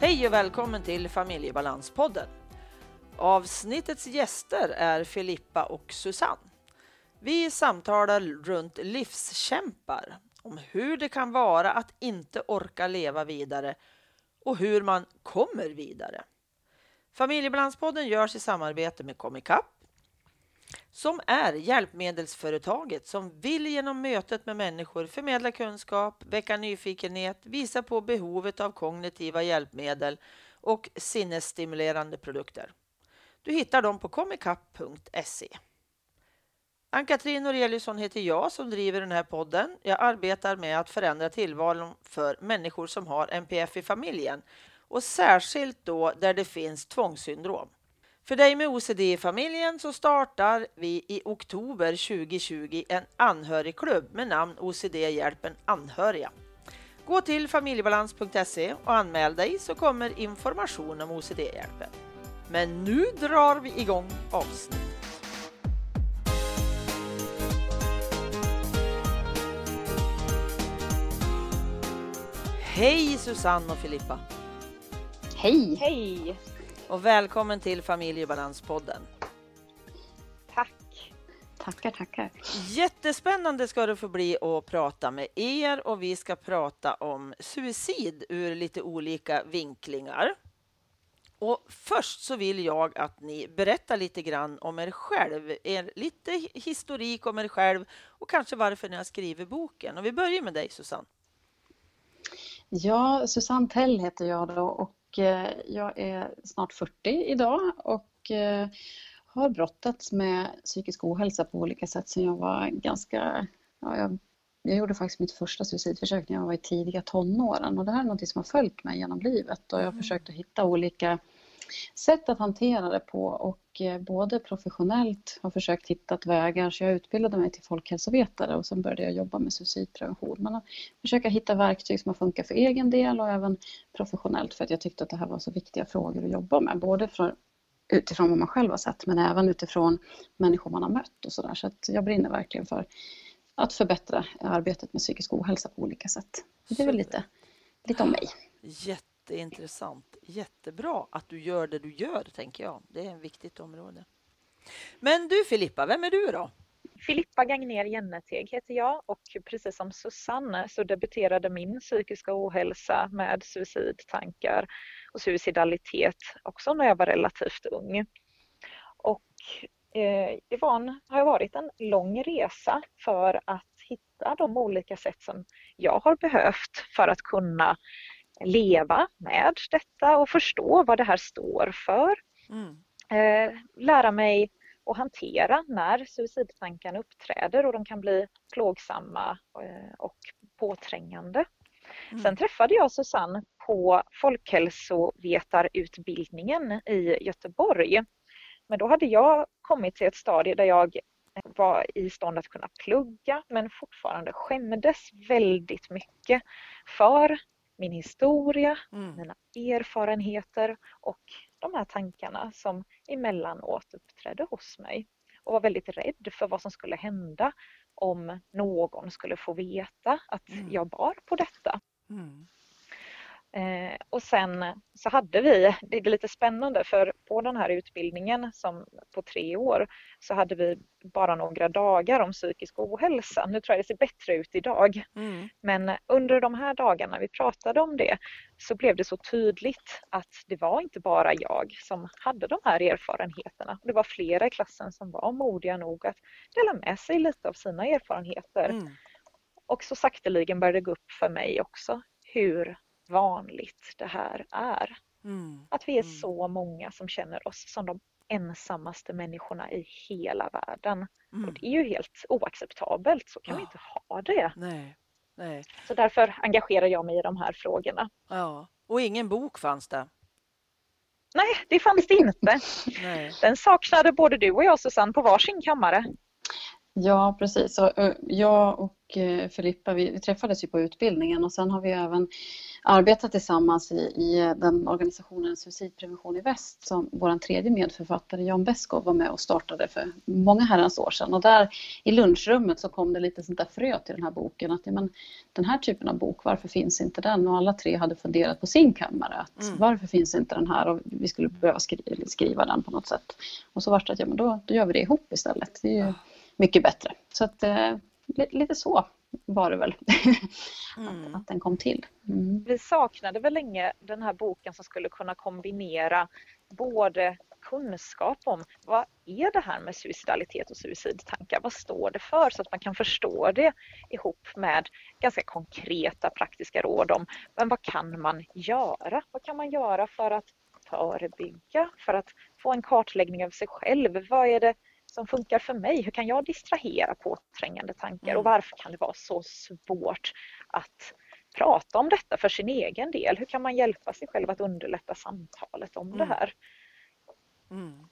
Hej och välkommen till Familjebalanspodden. Avsnittets gäster är Filippa och Susanne. Vi samtalar runt livskämpar, om hur det kan vara att inte orka leva vidare och hur man kommer vidare. Familjebalanspodden görs i samarbete med Comicap som är hjälpmedelsföretaget som vill genom mötet med människor förmedla kunskap, väcka nyfikenhet, visa på behovet av kognitiva hjälpmedel och sinnesstimulerande produkter. Du hittar dem på comicap.se. Ann-Katrin Noreliusson heter jag som driver den här podden. Jag arbetar med att förändra tillvaron för människor som har NPF i familjen och särskilt då där det finns tvångssyndrom. För dig med OCD i familjen så startar vi i oktober 2020 en anhörigklubb med namn OCD hjälpen anhöriga. Gå till familjebalans.se och anmäl dig så kommer information om OCD-hjälpen. Men nu drar vi igång avsnittet. Hej Susanne och Filippa! Hej! Hej! Och välkommen till Familjebalanspodden. Tack! Tackar, tackar. Jättespännande ska det få bli att prata med er och vi ska prata om suicid ur lite olika vinklingar. Och först så vill jag att ni berättar lite grann om er själv, er lite historik om er själv och kanske varför ni har skrivit boken. Och vi börjar med dig Susanne. Ja, Susanne Tell heter jag då och jag är snart 40 idag och eh, har brottats med psykisk ohälsa på olika sätt sen jag var ganska, ja, jag, jag gjorde faktiskt mitt första suicidförsök när jag var i tidiga tonåren och det här är något som har följt mig genom livet och jag har Mm. försökt att hitta olika sätt att hantera det på och eh, både professionellt har försökt hitta vägar så jag utbildade mig till folkhälsovetare och sen började jag jobba med suicidprevention. Men att försöka hitta verktyg som har funkat för egen del och även professionellt för att jag tyckte att det här var så viktiga frågor att jobba med. Både för, utifrån vad man själv har sett men även utifrån människor man har mött och sådär. Så att jag brinner verkligen för att förbättra arbetet med psykisk ohälsa på olika sätt. Det är väl lite, lite om mig. Jätteintressant. Jättebra att du gör det du gör, tänker jag. Det är ett viktigt område. Men du Filippa, vem är du då? Filippa Gagner Jenneteg heter jag och precis som Susanne så debuterade min psykiska ohälsa med suicidtankar och suicidalitet också när jag var relativt ung. Och eh, det var en, har varit en lång resa för att hitta de olika sätt som jag har behövt för att kunna leva med detta och förstå vad det här står för. Mm. eh, lära mig att hantera när suicidtankarna uppträder och de kan bli plågsamma eh, och påträngande. Mm. Sen träffade jag Susanne på folkhälsovetarutbildningen i Göteborg. Men då hade jag kommit till ett stadie där jag var i stånd att kunna plugga men fortfarande skämdes väldigt mycket för min historia, Mm. mina erfarenheter och de här tankarna som emellanåt uppträdde hos mig och var väldigt rädd för vad som skulle hända om någon skulle få veta att Mm. jag bar på detta. Mm. Eh, och sen så hade vi, det är lite spännande för på den här utbildningen som på tre år så hade vi bara några dagar om psykisk ohälsa. Nu tror jag det ser bättre ut idag. Mm. Men under de här dagarna vi pratade om det så blev det så tydligt att det var inte bara jag som hade de här erfarenheterna. Det var flera i klassen som var modiga nog att dela med sig lite av sina erfarenheter. Mm. Och så sakteligen började det gå upp för mig också hur vanligt det här är. Mm. Att vi är Mm. så många som känner oss som de ensammaste människorna i hela världen. Och Mm. det är ju helt oacceptabelt, så kan vi Ja. inte ha det. Nej. Nej. Så därför engagerar jag mig i de här frågorna. Ja. Och ingen bok fanns det. Nej, det fanns det inte. Den saknade både du och jag Susanne på varsin kammare. Ja, precis. Så, jag och eh, Filippa, vi, träffades ju på utbildningen och sen har vi även arbetat tillsammans i, i den organisationen Suicidprevention i Väst som vår tredje medförfattare Jan Beskow var med och startade för många herrans år sedan. Och där i lunchrummet så kom det lite sånt där frö till den här boken att ja, men, den här typen av bok, varför finns inte den? Och alla tre hade funderat på sin kammare att mm. varför finns inte den här? Och vi skulle behöva skriva, skriva den på något sätt. Och så var det att ja, men då, då gör vi det ihop istället. Det mycket bättre. Så att, eh, lite så var det väl, mm. att, att, den kom till. Mm. Vi saknade väl länge den här boken som skulle kunna kombinera både kunskap om vad är det här med suicidalitet och suicidtankar? Vad står det för? Så att man kan förstå det ihop med ganska konkreta praktiska råd om men vad kan man göra? Vad kan man göra för att förebygga, för att få en kartläggning av sig själv? Vad är det som funkar för mig? Hur kan jag distrahera påträngande tankar och mm. varför kan det vara så svårt att prata om detta för sin egen del? Hur kan man hjälpa sig själv att underlätta samtalet om mm. det här? Mm.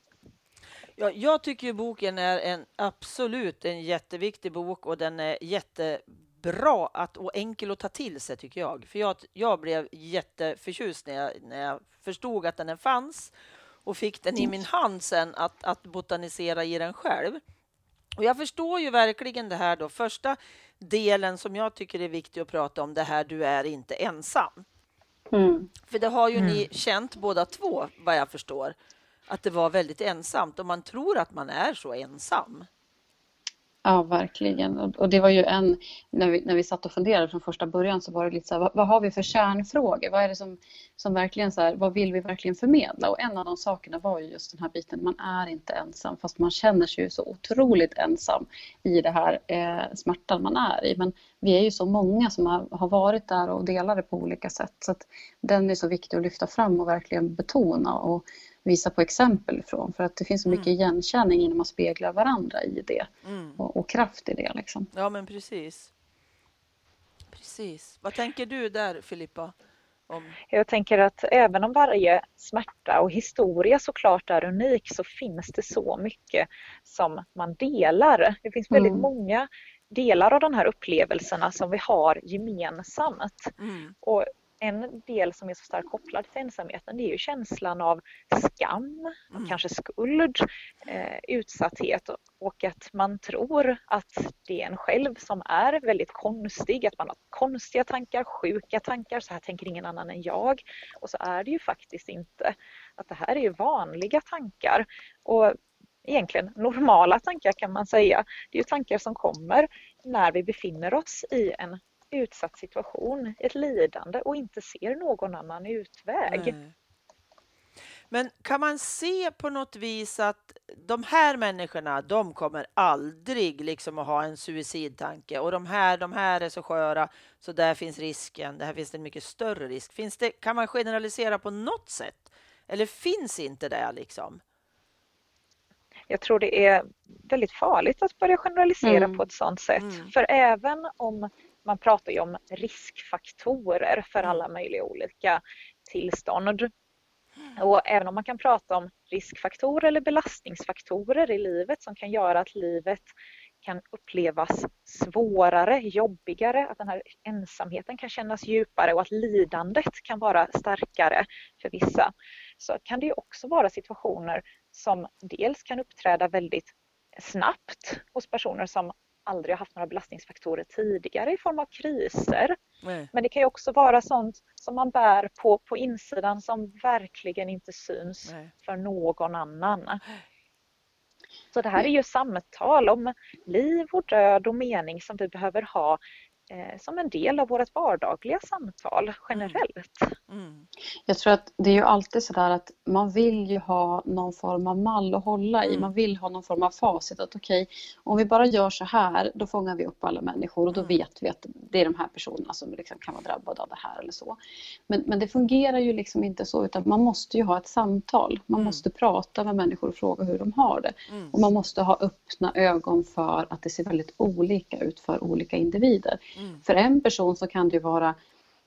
Ja, jag tycker boken är en absolut en jätteviktig bok och den är jättebra att, och enkel att ta till sig tycker jag. För jag, jag blev jätteförtjust när jag, när jag förstod att den fanns och fick den i min hand sen att, att botanisera i den själv. Och jag förstår ju verkligen det här då. Första delen som jag tycker är viktig att prata om, det här du är inte ensam. Mm. För det har ju mm. ni känt båda två, vad jag förstår, att det var väldigt ensamt och man tror att man är så ensam. Ja, verkligen. Och det var ju en, när vi, när vi satt och funderade från första början så var det lite så här, vad, vad har vi för kärnfrågor? Vad är det som, som verkligen så här, vad vill vi verkligen förmedla? Och en av de sakerna var ju just den här biten, man är inte ensam fast man känner sig ju så otroligt ensam i det här eh, smärtan man är i. Men vi är ju så många som har, har varit där och delar det på olika sätt så att den är så viktig att lyfta fram och verkligen betona. Och, visa på exempel från. För att det finns så mycket mm. igenkänning innan man speglar varandra i det. Mm. Och, och, kraft i det. Liksom. Ja, men precis. Precis. Vad tänker du där, Filippa? Om... Jag tänker att även om varje smärta och historia såklart är unik så finns det så mycket som man delar. Det finns väldigt mm. många delar av de här upplevelserna som vi har gemensamt. Mm. Och en del som är så starkt kopplad till ensamheten det är ju känslan av skam, mm. kanske skuld, eh, utsatthet och att man tror att det är en själv som är väldigt konstig, att man har konstiga tankar, sjuka tankar, så här tänker ingen annan än jag. Och så är det ju faktiskt inte. Att det här är ju vanliga tankar. Och egentligen normala tankar kan man säga. Det är ju tankar som kommer när vi befinner oss i en utsatt situation, ett lidande och inte ser någon annan utväg. Nej. Men kan man se på något vis att de här människorna, de kommer aldrig liksom att ha en suicidtanke och de här, de här är så sköra så där finns risken, där finns det en mycket större risk. Finns det, kan man generalisera på något sätt? Eller finns inte det liksom? Jag tror det är väldigt farligt att börja generalisera mm. på ett sådant sätt. Mm. För även om man pratar ju om riskfaktorer för mm. alla möjliga olika tillstånd. Och även om man kan prata om riskfaktorer eller belastningsfaktorer i livet som kan göra att livet kan upplevas svårare, jobbigare, att den här ensamheten kan kännas djupare och att lidandet kan vara starkare för vissa. Så kan det också vara situationer som dels kan uppträda väldigt snabbt hos personer som aldrig har haft några belastningsfaktorer tidigare i form av kriser. Nej. Men det kan ju också vara sånt som man bär på, på insidan som verkligen inte syns Nej. för någon annan. Så det här är ju samtal om liv och död och mening som vi behöver ha eh, som en del av vårt vardagliga samtal generellt. Mm. Jag tror att det är ju alltid sådär att man vill ju ha någon form av mall att hålla i. Mm. Man vill ha någon form av facit att okej, okay, om vi bara gör så här då fångar vi upp alla människor och då mm. vet vi att det är de här personerna som liksom kan vara drabbade av det här eller så. Men, men det fungerar ju liksom inte så utan man måste ju ha ett samtal. Man mm. måste prata med människor och fråga hur de har det. Mm. Och man måste ha öppna ögon för att det ser väldigt olika ut för olika individer. Mm. För en person så kan det ju vara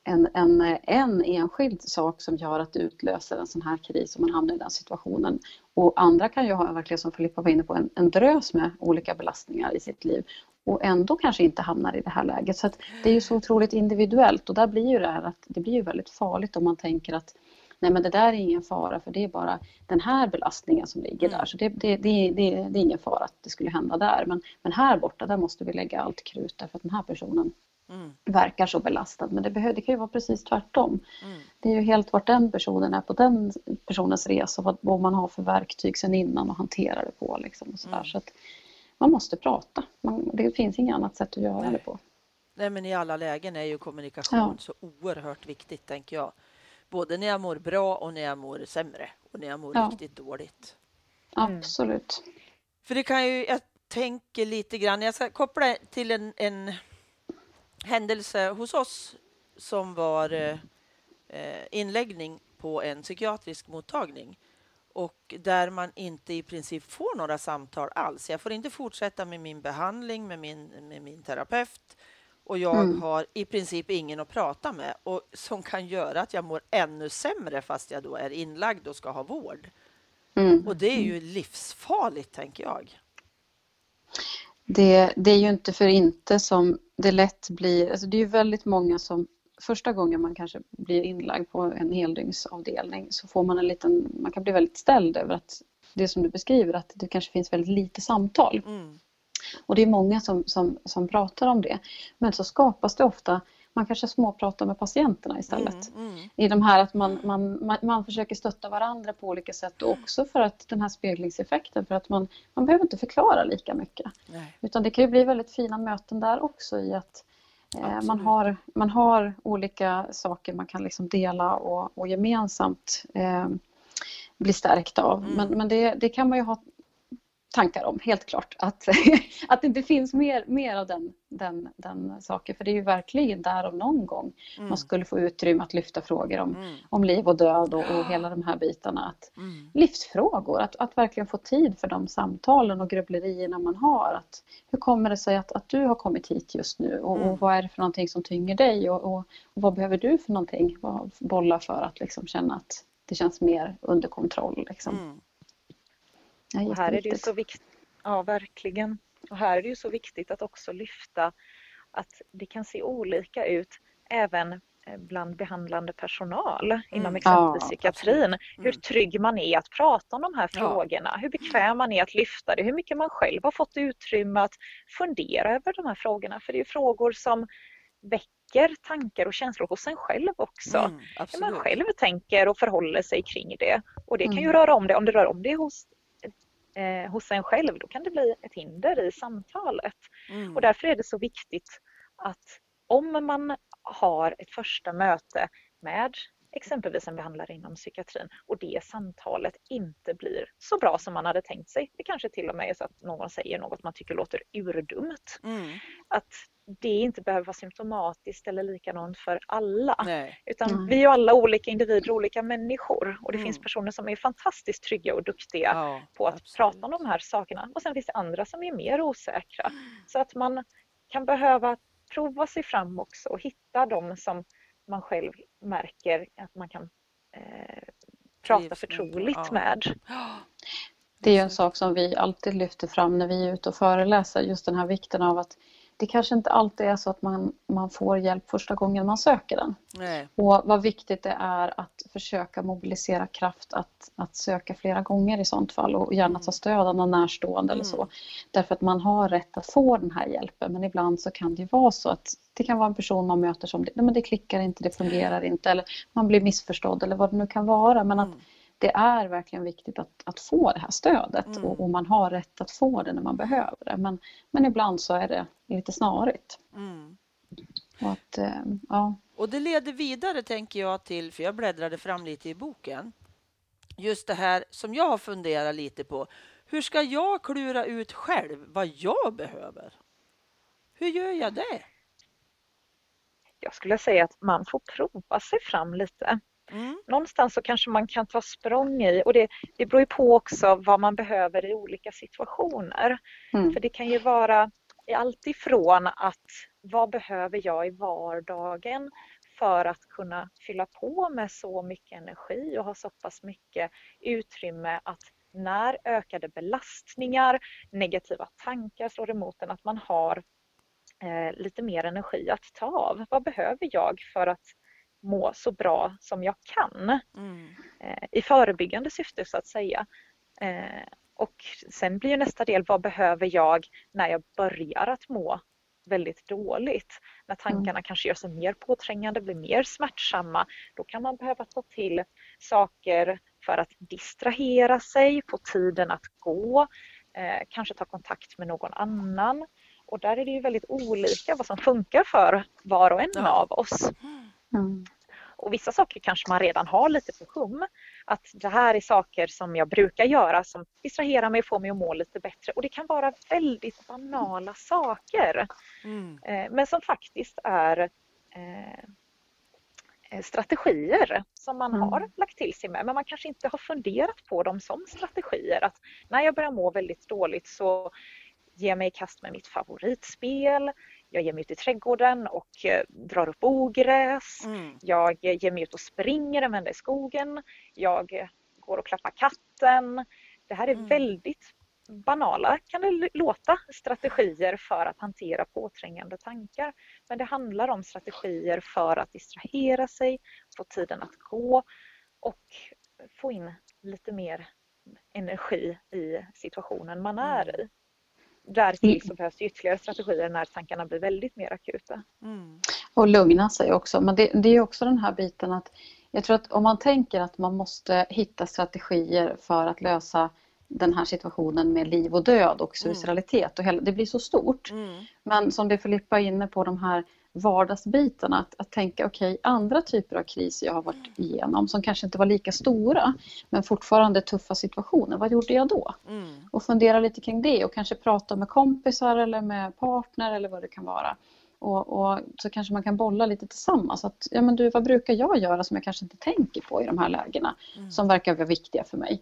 en, en, en enskild sak som gör att det utlöser en sån här kris och man hamnar i den situationen. Och andra kan ju ha, verkligen som Filippa var inne på, en, en drös med olika belastningar i sitt liv och ändå kanske inte hamnar i det här läget. Så det är ju så otroligt individuellt och där blir ju det här att det blir ju väldigt farligt om man tänker att nej men det där är ingen fara för det är bara den här belastningen som ligger mm. där. Så det, det, det, det, är ingen fara att det skulle hända där. Men, men här borta, där måste vi lägga allt krut därför att den här personen mm. verkar så belastad. Men det, behöver, det kan ju vara precis tvärtom. Mm. Det är ju helt vart den personen är på den personens resa, vad, vad man har för verktyg sen innan och hantera det på. Liksom och så, mm. så att man måste prata. Man, det finns inget annat sätt att göra Nej. det på. Nej, men i alla lägen är ju kommunikation ja. så oerhört viktigt, tänker jag. Både när jag mår bra och när jag mår sämre och när jag mår ja. riktigt dåligt. Mm. Absolut. För det kan ju, jag tänker lite grann, jag ska koppla till en, en händelse hos oss som var eh, inläggning på en psykiatrisk mottagning och där man inte i princip får några samtal alls. Jag får inte fortsätta med min behandling med min, med min terapeut och jag mm. har i princip ingen att prata med och som kan göra att jag mår ännu sämre fast jag då är inlagd och ska ha vård. Mm. Och det är ju livsfarligt, tänker jag. Det, det, är ju inte för inte som det lätt blir, alltså det är ju väldigt många som första gången man kanske blir inlagd på en heldygnsavdelning så får man en liten, man kan bli väldigt ställd över att det som du beskriver att det kanske finns väldigt lite samtal. Mm. Och det är många som, som, som pratar om det. Men så skapas det ofta man kanske småpratar med patienterna istället. Mm, mm. I de här att man, man, man, man, försöker stötta varandra på olika sätt och också för att den här speglingseffekten för att man, man behöver inte förklara lika mycket. Nej. Utan det kan ju bli väldigt fina möten där också i att eh, man, har, man har olika saker man kan liksom dela och, och gemensamt eh, bli stärkt av. Mm. Men, men det, det kan man ju ha tankar om, helt klart. Att, att det inte finns mer, mer av den, den, den saken. För det är ju verkligen där och någon gång mm. man skulle få utrymme att lyfta frågor om, mm. om liv och död och, och hela de här bitarna. Att, mm. Livsfrågor, att, att verkligen få tid för de samtalen och grubblerierna man har. Att, hur kommer det sig att, att du har kommit hit just nu och, och mm. vad är det för någonting som tynger dig och, och, och, vad behöver du för någonting? Vad, bolla för att liksom känna att det känns mer under kontroll. Liksom. Ja, och här är det ju så viktigt, ja verkligen. Och här är det ju så viktigt att också lyfta att det kan se olika ut även eh, bland behandlande personal mm. inom exempelvis ja, psykiatrin. Mm. Hur trygg man är att prata om de här frågorna, ja. hur bekväm man är att lyfta det, hur mycket man själv har fått utrymme att fundera över de här frågorna. För det är frågor som väcker tankar och känslor hos en själv också. Mm, hur man själv tänker och förhåller sig kring det. Och det kan ju mm. röra om det, om det rör om det hos eh, hos en själv, då kan det bli ett hinder i samtalet. Mm. Och därför är det så viktigt att om man har ett första möte med exempelvis en behandlare inom psykiatrin och det samtalet inte blir så bra som man hade tänkt sig. Det kanske till och med är så att någon säger något man tycker låter urdumt. Mm. Att det inte behöver vara symptomatiskt eller likadant för alla. Nej. Utan mm. vi är ju alla olika individer, olika människor och det mm. finns personer som är fantastiskt trygga och duktiga ja, på att absolut. prata om de här sakerna och sen finns det andra som är mer osäkra. Så att man kan behöva prova sig fram också och hitta de som man själv märker att man kan eh, prata förtroligt ja. med. Det är en sak som vi alltid lyfter fram när vi är ute och föreläser, just den här vikten av att det kanske inte alltid är så att man, man får hjälp första gången man söker den. Nej. Och vad viktigt det är att försöka mobilisera kraft att, att söka flera gånger i sånt fall och gärna mm. ta stöd av någon närstående mm. eller så. Därför att man har rätt att få den här hjälpen men ibland så kan det ju vara så att det kan vara en person man möter som nej men det klickar inte, det fungerar inte eller man blir missförstådd eller vad det nu kan vara. Men att mm det är verkligen viktigt att, att få det här stödet mm. och, och, man har rätt att få det när man behöver det. Men, men ibland så är det lite snarigt. Mm. Och, att, eh, ja. och det leder vidare, tänker jag, till, för jag bläddrade fram lite i boken, just det här som jag har funderat lite på. Hur ska jag klura ut själv vad jag behöver? Hur gör jag det? Jag skulle säga att man får prova sig fram lite. Mm. Någonstans så kanske man kan ta språng i och det, det beror ju på också vad man behöver i olika situationer. Mm. För det kan ju vara allt ifrån att vad behöver jag i vardagen för att kunna fylla på med så mycket energi och ha så pass mycket utrymme att när ökade belastningar, negativa tankar slår emot en, att man har eh, lite mer energi att ta av. Vad behöver jag för att må så bra som jag kan? Mm. Eh, I förebyggande syfte så att säga. Eh, och sen blir nästa del, vad behöver jag när jag börjar att må väldigt dåligt? När mm. tankarna mm. kanske gör sig mer påträngande, blir mer smärtsamma. Då kan man behöva ta till saker för att distrahera sig, få tiden att gå, eh, kanske ta kontakt med någon annan. Och där är det ju väldigt olika vad som funkar för var och en ja. av oss. Mm. Och vissa saker kanske man redan har lite på hum. Att det här är saker som jag brukar göra som distraherar mig och får mig att må lite bättre. Och det kan vara väldigt banala saker. Mm. Eh, men som faktiskt är eh, strategier som man mm. har lagt till sig med men man kanske inte har funderat på dem som strategier. Att när jag börjar må väldigt dåligt så ger mig i kast med mitt favoritspel jag ger mig ut i trädgården och eh, drar upp ogräs. Mm. Jag ger mig ut och springer en vända i skogen. Jag går och klappar katten. Det här är mm. väldigt banala, kan det låta, strategier för att hantera påträngande tankar. Men det handlar om strategier för att distrahera sig, få tiden att gå och få in lite mer energi i situationen man är mm. i därtill mm. så behövs ytterligare strategier när tankarna blir väldigt mer akuta. Mm. Och lugna sig också, men det, det är också den här biten att jag tror att om man tänker att man måste hitta strategier för att lösa den här situationen med liv och död och mm. suicidalitet. Och hela, det blir så stort. Mm. Men som det Filippa är inne på, de här vardagsbitarna. Att, att tänka, okej, okay, andra typer av kriser jag har varit igenom som kanske inte var lika stora men fortfarande tuffa situationer. Vad gjorde jag då? Mm. Och fundera lite kring det och kanske prata med kompisar eller med partner eller vad det kan vara. Och, och, så kanske man kan bolla lite tillsammans. Att, ja, men du, vad brukar jag göra som jag kanske inte tänker på i de här lägena mm. som verkar vara viktiga för mig?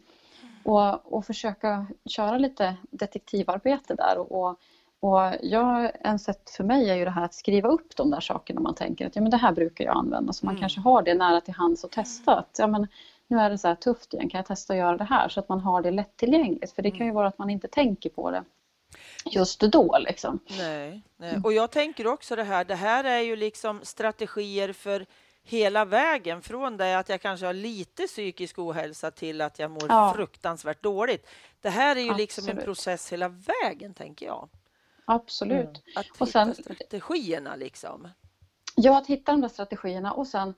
Och, och försöka köra lite detektivarbete där och, och och jag, en sätt för mig är ju det här att skriva upp de där sakerna man tänker att ja, men det här brukar jag använda. Så man mm. kanske har det nära till hands och testa att ja, men nu är det så här tufft igen, kan jag testa att göra det här? Så att man har det lättillgängligt. För det kan ju mm. vara att man inte tänker på det just då. Liksom. Nej, nej. Mm. Och jag tänker också det här, det här är ju liksom strategier för hela vägen från det att jag kanske har lite psykisk ohälsa till att jag mår ja. fruktansvärt dåligt. Det här är ju Absolut. liksom en process hela vägen, tänker jag. Absolut. Mm. Att hitta och sen, strategierna liksom. Ja, att hitta de där strategierna och sen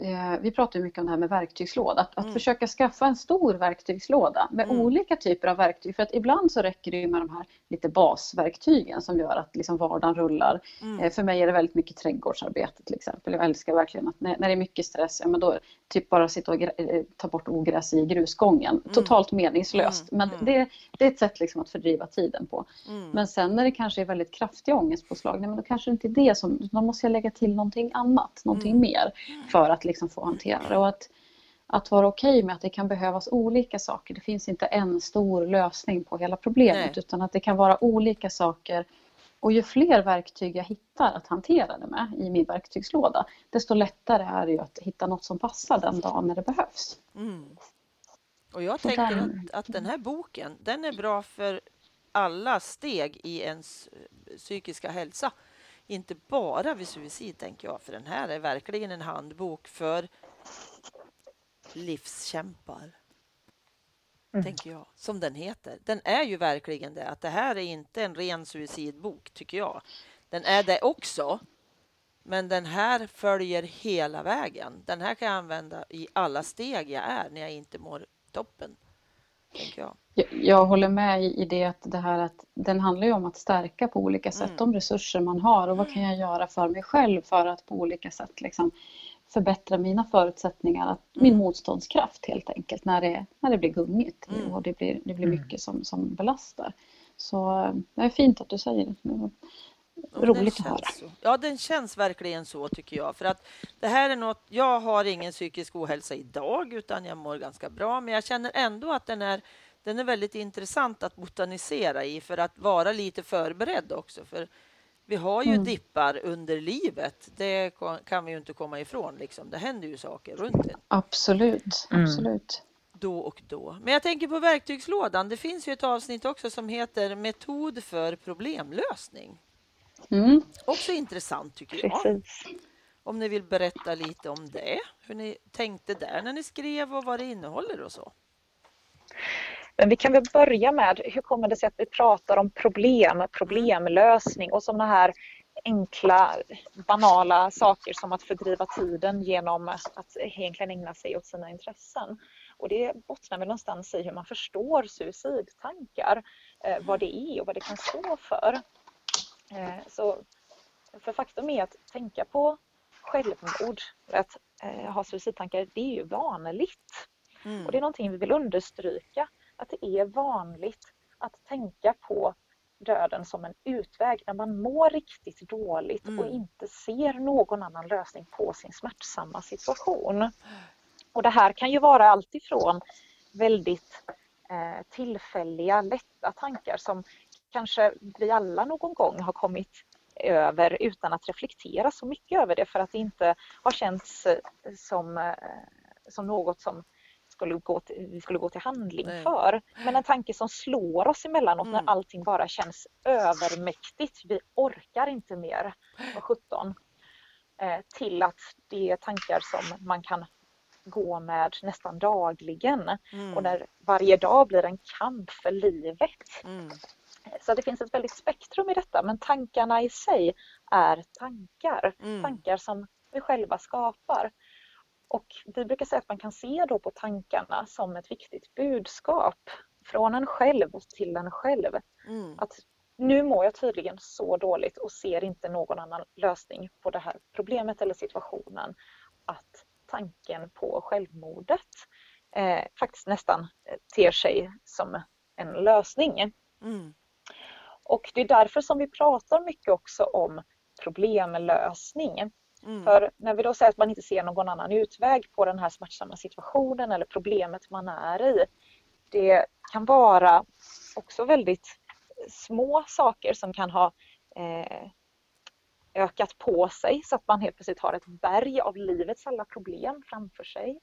eh, vi pratar mycket om det här med verktygslåda. Att, mm. att försöka skaffa en stor verktygslåda med mm. olika typer av verktyg. För att ibland så räcker det med de här lite basverktygen som gör att liksom vardagen rullar. Mm. Eh, för mig är det väldigt mycket trädgårdsarbete till exempel. Jag älskar verkligen att när, när det är mycket stress, ja, men då typ bara sitta och eh, ta bort ogräs i grusgången. Mm. Totalt meningslöst. Mm. Men mm. det, det, är ett sätt liksom att fördriva tiden på. Men sen när det kanske är väldigt kraftiga ångestpåslag, nej, men då kanske det inte är det som, då måste jag lägga till någonting annat, någonting mer för att liksom få hantera det. Och att, att vara okej okay med att det kan behövas olika saker. Det finns inte en stor lösning på hela problemet Nej. utan att det kan vara olika saker. Och ju fler verktyg jag hittar att hantera det med i min verktygslåda desto lättare är det att hitta något som passar den dagen när det behövs. Mm. Och jag tänker att, att den här boken den är bra för alla steg i ens eh, psykiska hälsa. Inte bara vid suicid, tänker jag, för den här är verkligen en handbok för livskämpar. Mm. Tänker jag, som den heter. Den är ju verkligen det, att det här är inte en ren suicidbok, tycker jag. Den är det också, men den här följer hela vägen. Den här kan jag använda i alla steg jag är när jag inte mår toppen. Jag. jag. Jag, håller med i det att det här att den handlar ju om att stärka på olika sätt mm. de resurser man har och vad kan jag göra för mig själv för att på olika sätt liksom förbättra mina förutsättningar, att, mm. min motståndskraft helt enkelt när det, när det blir gungigt mm. och det blir, det blir mm. mycket som, som belastar. Så det är fint att du säger det. Roligt att höra. Så. Ja, den känns verkligen så tycker jag. För att det här är något, jag har ingen psykisk ohälsa idag utan jag mår ganska bra. Men jag känner ändå att den är, den är väldigt intressant att botanisera i för att vara lite förberedd också. För Vi har ju mm. dippar under livet. Det kan vi ju inte komma ifrån. Liksom. Det händer ju saker runt en. Absolut, mm. absolut. Då och då. Men jag tänker på verktygslådan. Det finns ju ett avsnitt också som heter Metod för problemlösning. Mm. Också intressant tycker jag. Precis. Om ni vill berätta lite om det, hur ni tänkte där när ni skrev och vad det innehåller och så. Men vi kan väl börja med hur kommer det sig att vi pratar om problem, problemlösning och sådana här enkla, banala saker som att fördriva tiden genom att egentligen ägna sig åt sina intressen. Och det bottnar väl någonstans i hur man förstår suicidtankar, eh, vad det är och vad det kan stå för. Eh, så, för faktum är att tänka på självmord, att eh, ha suicidtankar, det är ju vanligt. Mm. Och det är någonting vi vill understryka, att det är vanligt att tänka på döden som en utväg när man mår riktigt dåligt mm. och inte ser någon annan lösning på sin smärtsamma situation. Och det här kan ju vara alltifrån väldigt eh, tillfälliga, lätta tankar som kanske vi alla någon gång har kommit över utan att reflektera så mycket över det för att det inte har känts eh, som, eh, som något som skulle gå till, vi skulle gå till handling Nej. för. Men en tanke som slår oss emellanåt mm. när allting bara känns övermäktigt. Vi orkar inte mer, vad 17. Eh, till att det är tankar som man kan gå med nästan dagligen mm. och när varje dag blir en kamp för livet. Mm. Så det finns ett väldigt spektrum i detta men tankarna i sig är tankar. Mm. Tankar som vi själva skapar. Och vi brukar säga att man kan se då på tankarna som ett viktigt budskap från en själv till en själv. Mm. Att nu mår jag tydligen så dåligt och ser inte någon annan lösning på det här problemet eller situationen. Att tanken på självmordet eh, faktiskt nästan eh, ter sig som en lösning. Mm. Och det är därför som vi pratar mycket också om problemlösning. Mm. För när vi då säger att man inte ser någon annan utväg på den här smärtsamma situationen eller problemet man är i. Det kan vara också väldigt små saker som kan ha eh, ökat på sig så att man helt plötsligt har ett berg av livets alla problem framför sig.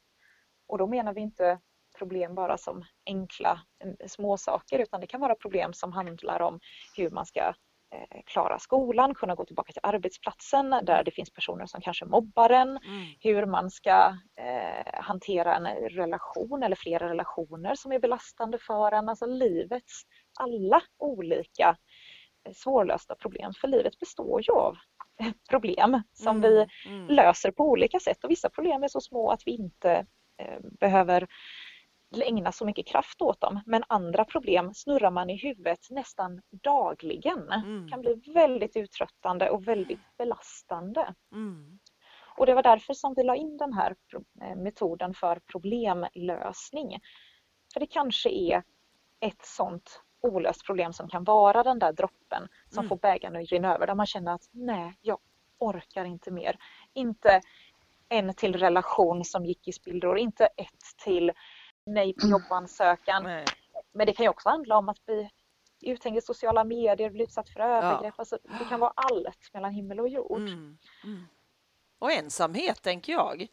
Och då menar vi inte problem bara som enkla småsaker små saker utan det kan vara problem som handlar om hur man ska klara skolan, kunna gå tillbaka till arbetsplatsen där det finns personer som kanske mobbar en, mm. hur man ska eh, hantera en relation eller flera relationer som är belastande för en. Alltså livets alla olika eh, svårlösta problem. För livet består ju av problem som mm. vi mm. löser på olika sätt och vissa problem är så små att vi inte eh, behöver ägna så mycket kraft åt dem. Men andra problem snurrar man i huvudet nästan dagligen. Mm. kan bli väldigt uttröttande och väldigt belastande. Mm. Och det var därför som vi la in den här eh, metoden för problemlösning. För det kanske är ett sånt olöst problem som kan vara den där droppen som mm. får bägaren att rinna över där man känner att nej, jag orkar inte mer. Inte en till relation som gick i spillror, inte ett till nej på jobbansökan. Nej. Men det kan ju också handla om att bli uthängd i sociala medier, bli utsatt för övergrepp. Ja. Alltså, det kan vara allt mellan himmel och jord. Mm. Mm. Och ensamhet, tänker jag.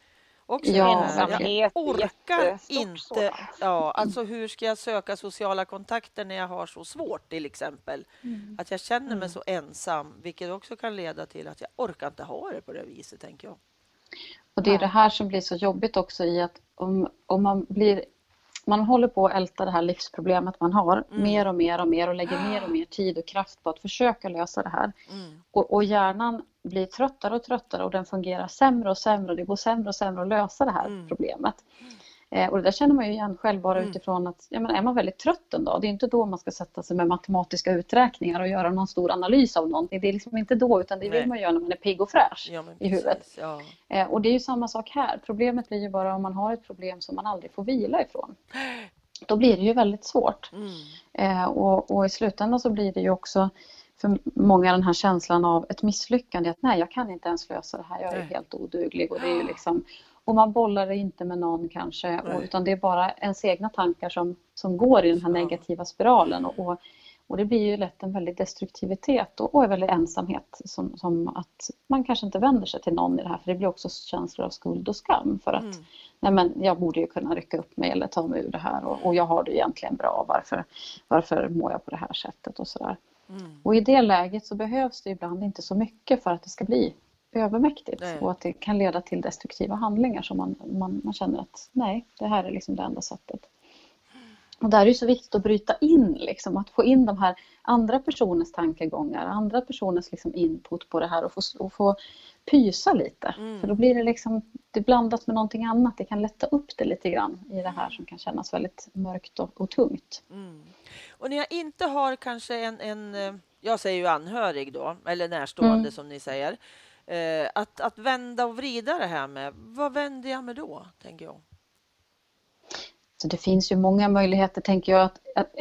Också ja, ensamhet. Jag orkar inte. Ja, alltså hur ska jag söka sociala kontakter när jag har så svårt till exempel? Mm. Att jag känner mig mm. så ensam, vilket också kan leda till att jag orkar inte ha det på det viset, tänker jag. Och det är det här som blir så jobbigt också i att om, om man blir man håller på att älta det här livsproblemet man har mm. mer och mer och mer och lägger mer och mer tid och kraft på att försöka lösa det här. Mm. Och, och, hjärnan blir tröttare och tröttare och den fungerar sämre och sämre och det går sämre och sämre att lösa det här mm. problemet. Eh, och det där känner man ju igen själv bara mm. utifrån att ja, men är man väldigt trött en dag, det är inte då man ska sätta sig med matematiska uträkningar och göra någon stor analys av någonting. Det är liksom inte då utan det vill Nej. man göra när man är pigg och fräsch ja, i huvudet. Ja. Eh, och det är ju samma sak här. Problemet blir ju bara om man har ett problem som man aldrig får vila ifrån. Då blir det ju väldigt svårt. Mm. Eh, och, och i slutändan så blir det ju också för många den här känslan av ett misslyckande. Att nej, jag kan inte ens lösa det här. Jag är helt oduglig. Och det är ju liksom, och man bollar det inte med någon kanske, och, utan det är bara ens egna tankar som, som går i den här negativa spiralen. Och, och, Och det blir ju lätt en väldig destruktivitet och, och en väldig ensamhet som, som, att man kanske inte vänder sig till någon i det här för det blir också känslor av skuld och skam för att mm. nej men jag borde ju kunna rycka upp mig eller ta mig ur det här och, och jag har det egentligen bra, varför, varför mår jag på det här sättet och sådär. Mm. Och i det läget så behövs det ibland inte så mycket för att det ska bli övermäktigt nej. och att det kan leda till destruktiva handlingar som man, man, man känner att nej, det här är liksom det enda sättet. Och där är det så viktigt att bryta in, liksom, att få in de här andra personers tankegångar, andra personers liksom input på det här och få, och få pysa lite. Mm. För då blir det liksom, det blandas med någonting annat, det kan lätta upp det lite grann i det här som kan kännas väldigt mörkt och, och tungt. Mm. Och när jag inte har kanske en, en, eh, jag säger ju anhörig då, eller närstående mm. som ni säger, eh, att, att vända och vrida det här med, vad vänder jag med då, tänker jag? Så det finns ju många möjligheter, tänker jag. Att, att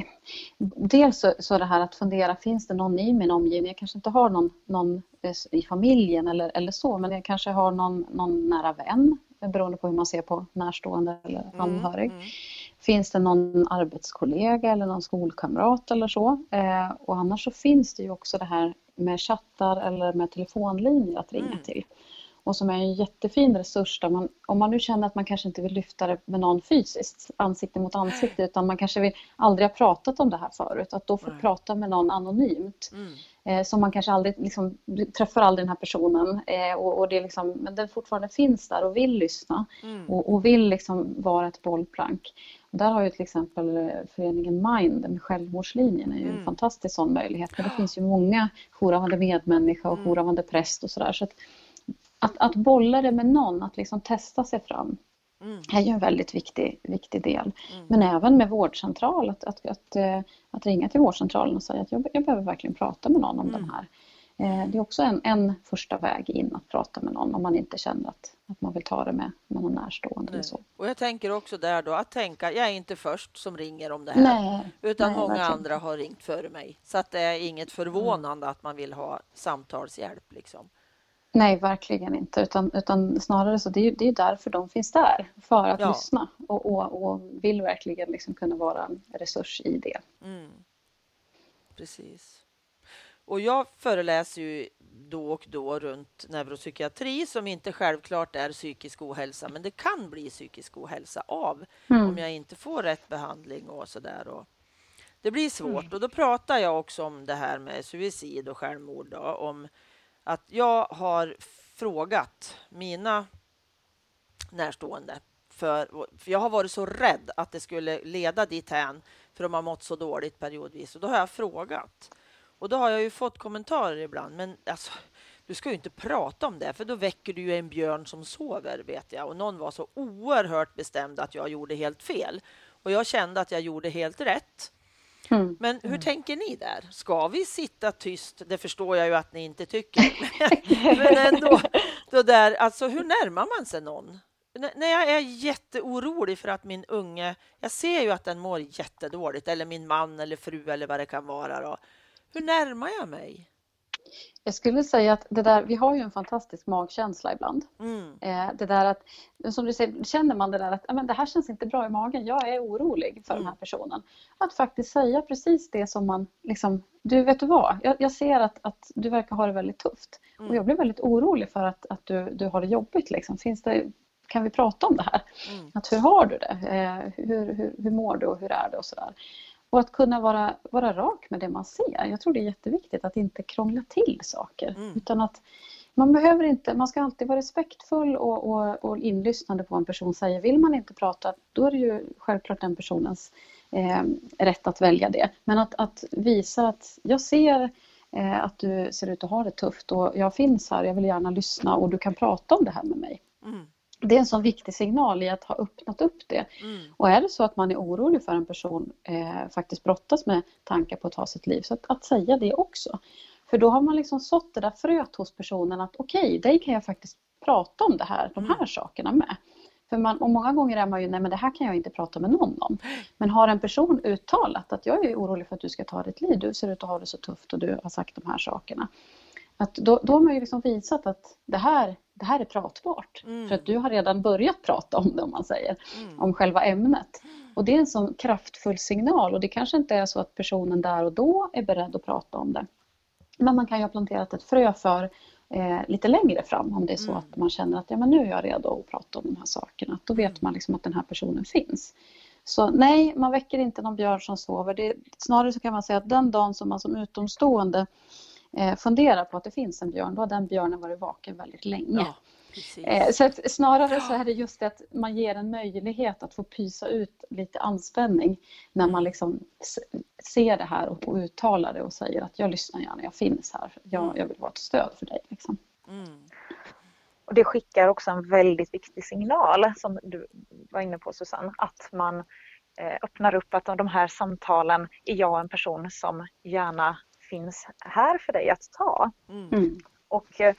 dels så, så det här att fundera, finns det någon i min omgivning? Jag kanske inte har någon, någon i familjen eller, eller så, men jag kanske har någon, någon nära vän, beroende på hur man ser på närstående eller mm, anhörig. Mm, mm. Finns det någon arbetskollega eller någon skolkamrat eller så? Eh, och annars så finns det ju också det här med chattar eller med telefonlinjer att ringa mm. till och som är en jättefin resurs där man, om man nu känner att man kanske inte vill lyfta det med någon fysiskt, ansikte mot ansikte, utan man kanske vill, aldrig har pratat om det här förut, att då få Nej. prata med någon anonymt. Mm. Eh, som man kanske aldrig, liksom, träffar aldrig den här personen eh, och, och, det liksom, men den fortfarande finns där och vill lyssna mm. och, och, vill liksom vara ett bollplank. Där har ju till exempel eh, föreningen Mind med självmordslinjen är ju mm. en fantastisk sån möjlighet. Men det finns ju många jourhavande medmänniska och mm. jourhavande präst och sådär. Så att, att bolla det med någon, att liksom testa sig fram mm. är ju en väldigt viktig, viktig del. Mm. Men även med vårdcentral, att, att, att, eh, att, ringa till vårdcentralen och säga att jag, jag behöver verkligen prata med någon om mm. den här. Eh, det är också en, en första väg in att prata med någon om man inte känner att, att man vill ta det med, med någon närstående. Eller så. Och jag tänker också där då att tänka, jag är inte först som ringer om det här. Nej, utan nej, många verkligen. andra har ringt före mig. Så att det är inget förvånande mm. att man vill ha samtalshjälp. Liksom. Nej, verkligen inte. Utan, utan snarare så det är det är därför de finns där. För att ja. lyssna och, och, och vill verkligen liksom kunna vara en resurs i det. Mm. Precis. Och jag föreläser ju då och då runt neuropsykiatri som inte självklart är psykisk ohälsa, men det kan bli psykisk ohälsa av mm. om jag inte får rätt behandling och så där. det blir svårt mm. och då pratar jag också om det här med suicid och självmord. Då, om att jag har frågat mina närstående för, för, jag har varit så rädd att det skulle leda dithän för de har mått så dåligt periodvis. Och då har jag frågat. Och då har jag ju fått kommentarer ibland. Men alltså, du ska ju inte prata om det, för då väcker du ju en björn som sover, vet jag. Och någon var så oerhört bestämd att jag gjorde helt fel. Och jag kände att jag gjorde helt rätt. Mm. Men hur mm. tänker ni där? Ska vi sitta tyst? Det förstår jag ju att ni inte tycker. Men ändå, då där, alltså, hur närmar man sig någon? N när jag är jätteorolig för att min unge... Jag ser ju att den mår jättedåligt, eller min man eller fru eller vad det kan vara. Då. Hur närmar jag mig? Jag skulle säga att det där, vi har ju en fantastisk magkänsla ibland. Mm. Eh, det där att, som du säger, känner man det där att men det här känns inte bra i magen, jag är orolig för mm. den här personen. Att faktiskt säga precis det som man liksom, du vet du vad, jag, jag ser att, att du verkar ha det väldigt tufft. Mm. Och jag blir väldigt orolig för att, att du, du har det jobbigt. Liksom. Finns det, kan vi prata om det här? Mm. Att hur har du det? Eh, hur, hur, hur mår du och hur är det och sådär. Och att kunna vara, vara rak med det man ser. Jag tror det är jätteviktigt att inte krångla till saker. Mm. Utan att man behöver inte, man ska alltid vara respektfull och, och, och inlyssnande på vad en person säger. Vill man inte prata, då är det ju självklart den personens eh, rätt att välja det. Men att, att visa att jag ser eh, att du ser ut att ha det tufft och jag finns här, jag vill gärna lyssna och du kan prata om det här med mig. Mm det är en sån viktig signal i att ha öppnat upp det. Mm. Och är det så att man är orolig för en person eh, faktiskt brottas med tankar på att ta sitt liv, så att, att, säga det också. För då har man liksom sått det där fröet hos personen att okej, okay, dig kan jag faktiskt prata om det här, de här mm. sakerna med. För man, och många gånger är man ju, nej men det här kan jag inte prata med någon om. Men har en person uttalat att jag är orolig för att du ska ta ditt liv, du ser ut att ha det så tufft och du har sagt de här sakerna. Att då, då har man ju liksom visat att det här det här är pratbart. Mm. För att du har redan börjat prata om det om man säger, mm. om själva ämnet. Och det är en sån kraftfull signal och det kanske inte är så att personen där och då är beredd att prata om det. Men man kan ju ha planterat ett frö för eh, lite längre fram om det är så mm. att man känner att ja, men nu är jag redo att prata om de här sakerna. Då vet man liksom att den här personen finns. Så nej, man väcker inte någon björn som sover. Det, snarare så kan man säga att den dagen som man som utomstående eh, funderar på att det finns en björn, då har den björnen varit vaken väldigt länge. Ja. Eh, så att snarare så är det just det att man ger en möjlighet att få pysa ut lite anspänning när man mm. liksom ser det här och uttalar det och säger att jag lyssnar gärna, jag finns här, jag, mm. jag vill vara ett stöd för dig. Liksom. Mm. Och det skickar också en väldigt viktig signal som du var inne på Susanne, att man eh, öppnar upp att de här samtalen är jag en person som gärna finns här för dig att ta. Mm. Och eh,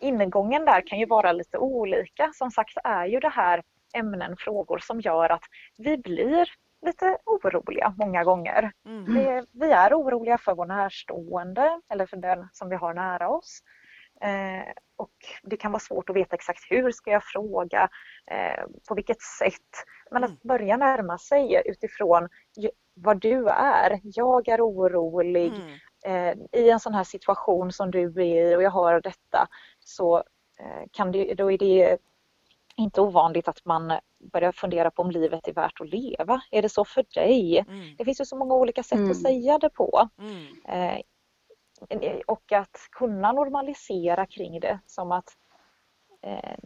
ingången där kan ju vara lite olika. Som sagt är ju det här ämnen, frågor som gör att vi blir lite oroliga många gånger. Mm. Vi, vi, är oroliga för vår närstående eller för den som vi har nära oss. Eh, och det kan vara svårt att veta exakt hur ska jag fråga, eh, på vilket sätt. Men att mm. börja närma sig utifrån vad du är. Jag är orolig mm. Eh, i en sån här situation som du är i och jag har detta så eh, kan det, då är det inte ovanligt att man börjar fundera på om livet är värt att leva. Är det så för dig? Mm. Det finns ju så många olika sätt mm. att säga det på. Mm. Eh, och att kunna normalisera kring det som att eh,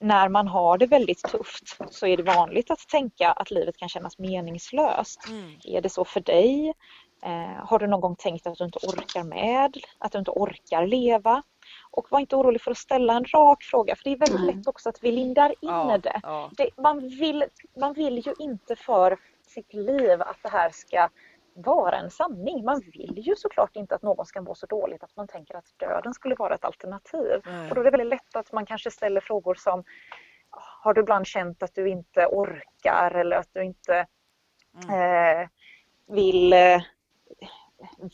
när man har det väldigt tufft så är det vanligt att tänka att livet kan kännas meningslöst. Mm. Är det så för dig? Eh, har du någon gång tänkt att du inte orkar med, att du inte orkar leva? Och var inte orolig för att ställa en rak fråga för det är väldigt mm. lätt också att vi lindar in ja, det. Ja. det. man, vill, man vill ju inte för sitt liv att det här ska vara en sanning. Man vill ju såklart inte att någon ska må så dåligt att man tänker att döden skulle vara ett alternativ. Mm. Och då är det väldigt lätt att man kanske ställer frågor som Har du ibland känt att du inte orkar eller att du inte mm. eh, vill, eh,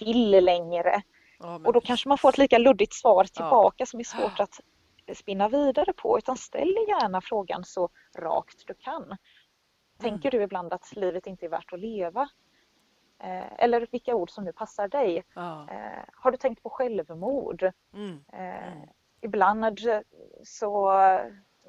vill längre? Ja, och då kanske man får ett lika luddigt svar tillbaka ja. som är svårt att spinna vidare på. Utan ställ gärna frågan så rakt du kan. Tänker mm. du ibland att livet inte är värt att leva? Eh, eller vilka ord som nu passar dig. Ja. Eh, har du tänkt på självmord? Mm. Eh, mm. Ibland så,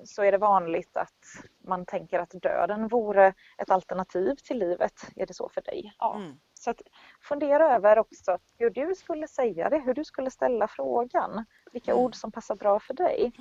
så är det vanligt att man tänker att döden vore ett alternativ till livet. Är det så för dig? Ja. Mm. Så att fundera över också hur du skulle säga det, hur du skulle ställa frågan. Vilka mm. ord som passar bra för dig.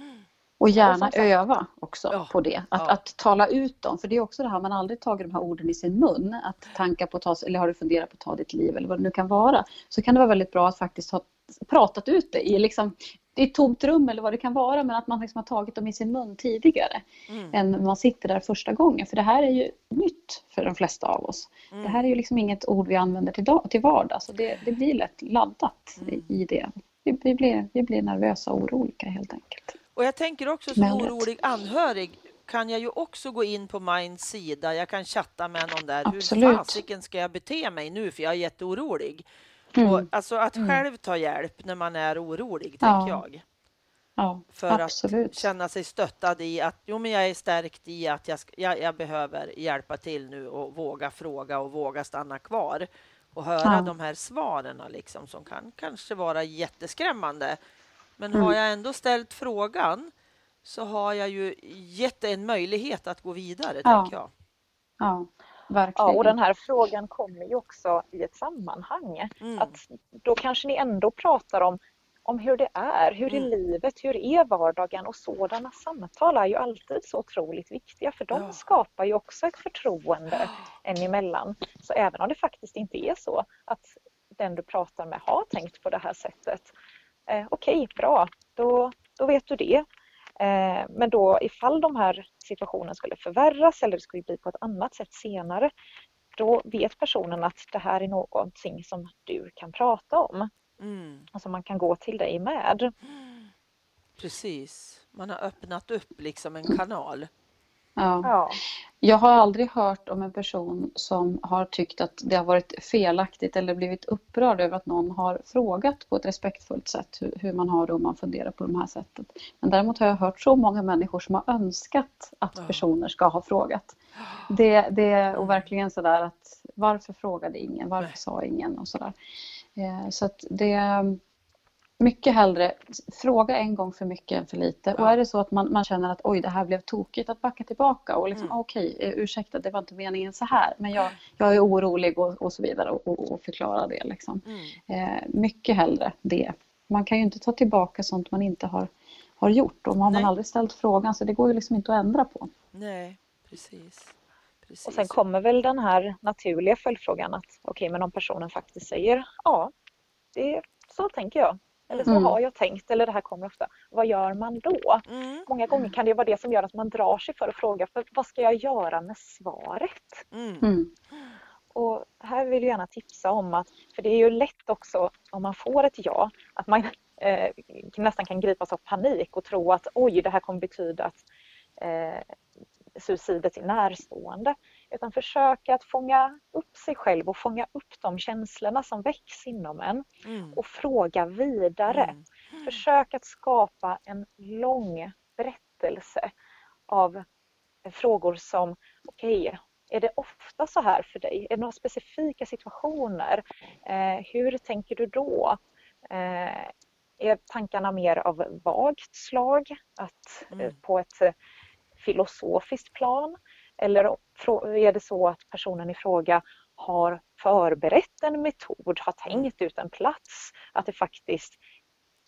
Och gärna och öva också ja, på det. Att, ja. att tala ut dem. För det är också det här, man har aldrig tagit de här orden i sin mun. Att tanka på att ta, eller har du funderat på att ta ditt liv eller vad det nu kan vara. Så kan det vara väldigt bra att faktiskt ha pratat ut det i liksom, i ett tomt rum eller vad det kan vara. Men att man liksom har tagit dem i sin mun tidigare. Mm. Än man sitter där första gången. För det här är ju nytt för de flesta av oss. Mm. Det här är ju liksom inget ord vi använder till, dag, till vardags. Så det, det blir lätt laddat mm. i, i det. Vi, vi, blir, vi blir nervösa och oroliga helt enkelt. Och jag tänker också som orolig anhörig kan jag ju också gå in på Minds sida. Jag kan chatta med någon där. Absolut. Hur fasiken ska jag bete mig nu för jag är jätteorolig? Mm. Och, alltså att mm. själv ta hjälp när man är orolig, ja. tänker jag. Ja, för absolut. att känna sig stöttad i att jo, men jag är stärkt i att jag, jag, jag behöver hjälpa till nu och våga fråga och våga stanna kvar och höra ja. de här svaren liksom, som kan kanske vara jätteskrämmande men mm. har jag ändå ställt frågan så har jag ju gett en möjlighet att gå vidare, ja. tänker jag. Ja, verkligen. Ja, och den här frågan kommer ju också i ett sammanhang. Mm. Att då kanske ni ändå pratar om, om hur det är, hur mm. är livet, hur är vardagen och sådana samtal är ju alltid så otroligt viktiga för de ja. skapar ju också ett förtroende en emellan. Så även om det faktiskt inte är så att den du pratar med har tänkt på det här sättet Eh, Okej, okay, bra, då, då vet du det. Eh, men då ifall de här situationen skulle förvärras eller det skulle bli på ett annat sätt senare, då vet personen att det här är någonting som du kan prata om. Mm. Och som man kan gå till dig med. Precis, man har öppnat upp liksom en kanal. Ja. Ja. Jag har aldrig hört om en person som har tyckt att det har varit felaktigt eller blivit upprörd över att någon har frågat på ett respektfullt sätt hur, hur man har det om man funderar på de här sättet. Men däremot har jag hört så många människor som har önskat att personer ska ha frågat. Det, det, och verkligen sådär att varför frågade ingen, varför sa ingen och sådär. Eh, Så att det mycket hellre fråga en gång för mycket än för lite. Och Ja. är det så att man, man känner att oj, det här blev tokigt, att backa tillbaka och liksom Mm. okej, eh, ursäkta, det var inte meningen så här, men jag, jag är orolig och, och så vidare och, och, och förklara det. Liksom. Mm. Eh, mycket hellre det. Man kan ju inte ta tillbaka sånt man inte har, har gjort och har Nej. man aldrig ställt frågan så det går ju liksom inte att ändra på. Nej, precis. precis. Och sen kommer väl den här naturliga följdfrågan att okej, men om personen faktiskt säger ja, det, så tänker jag. Eller så Mm. har jag tänkt, eller det här kommer ofta. Vad gör man då? Mm, Många gånger kan det vara det som gör att man drar sig för att fråga, för vad ska jag göra med svaret? mm, Mm. Och här vill jag gärna tipsa om att, för det är ju lätt också om man får ett ja, att man eh, nästan kan gripas av panik och tro att oj, det här kommer betyda att eh, suicidet är närstående. Utan försöka att fånga upp sig själv och fånga upp de känslorna som väcks inom en mm, och fråga vidare. mm. Försök att skapa en lång berättelse av frågor som okej, är det ofta så här för dig? Är det några specifika situationer? Eh, hur tänker du då? Eh, är tankarna mer av vagt slag? Att, eh, Mm. På ett eh, filosofiskt plan? Eller är det så att personen i fråga har förberett en metod, har tänkt ut en plats, att det faktiskt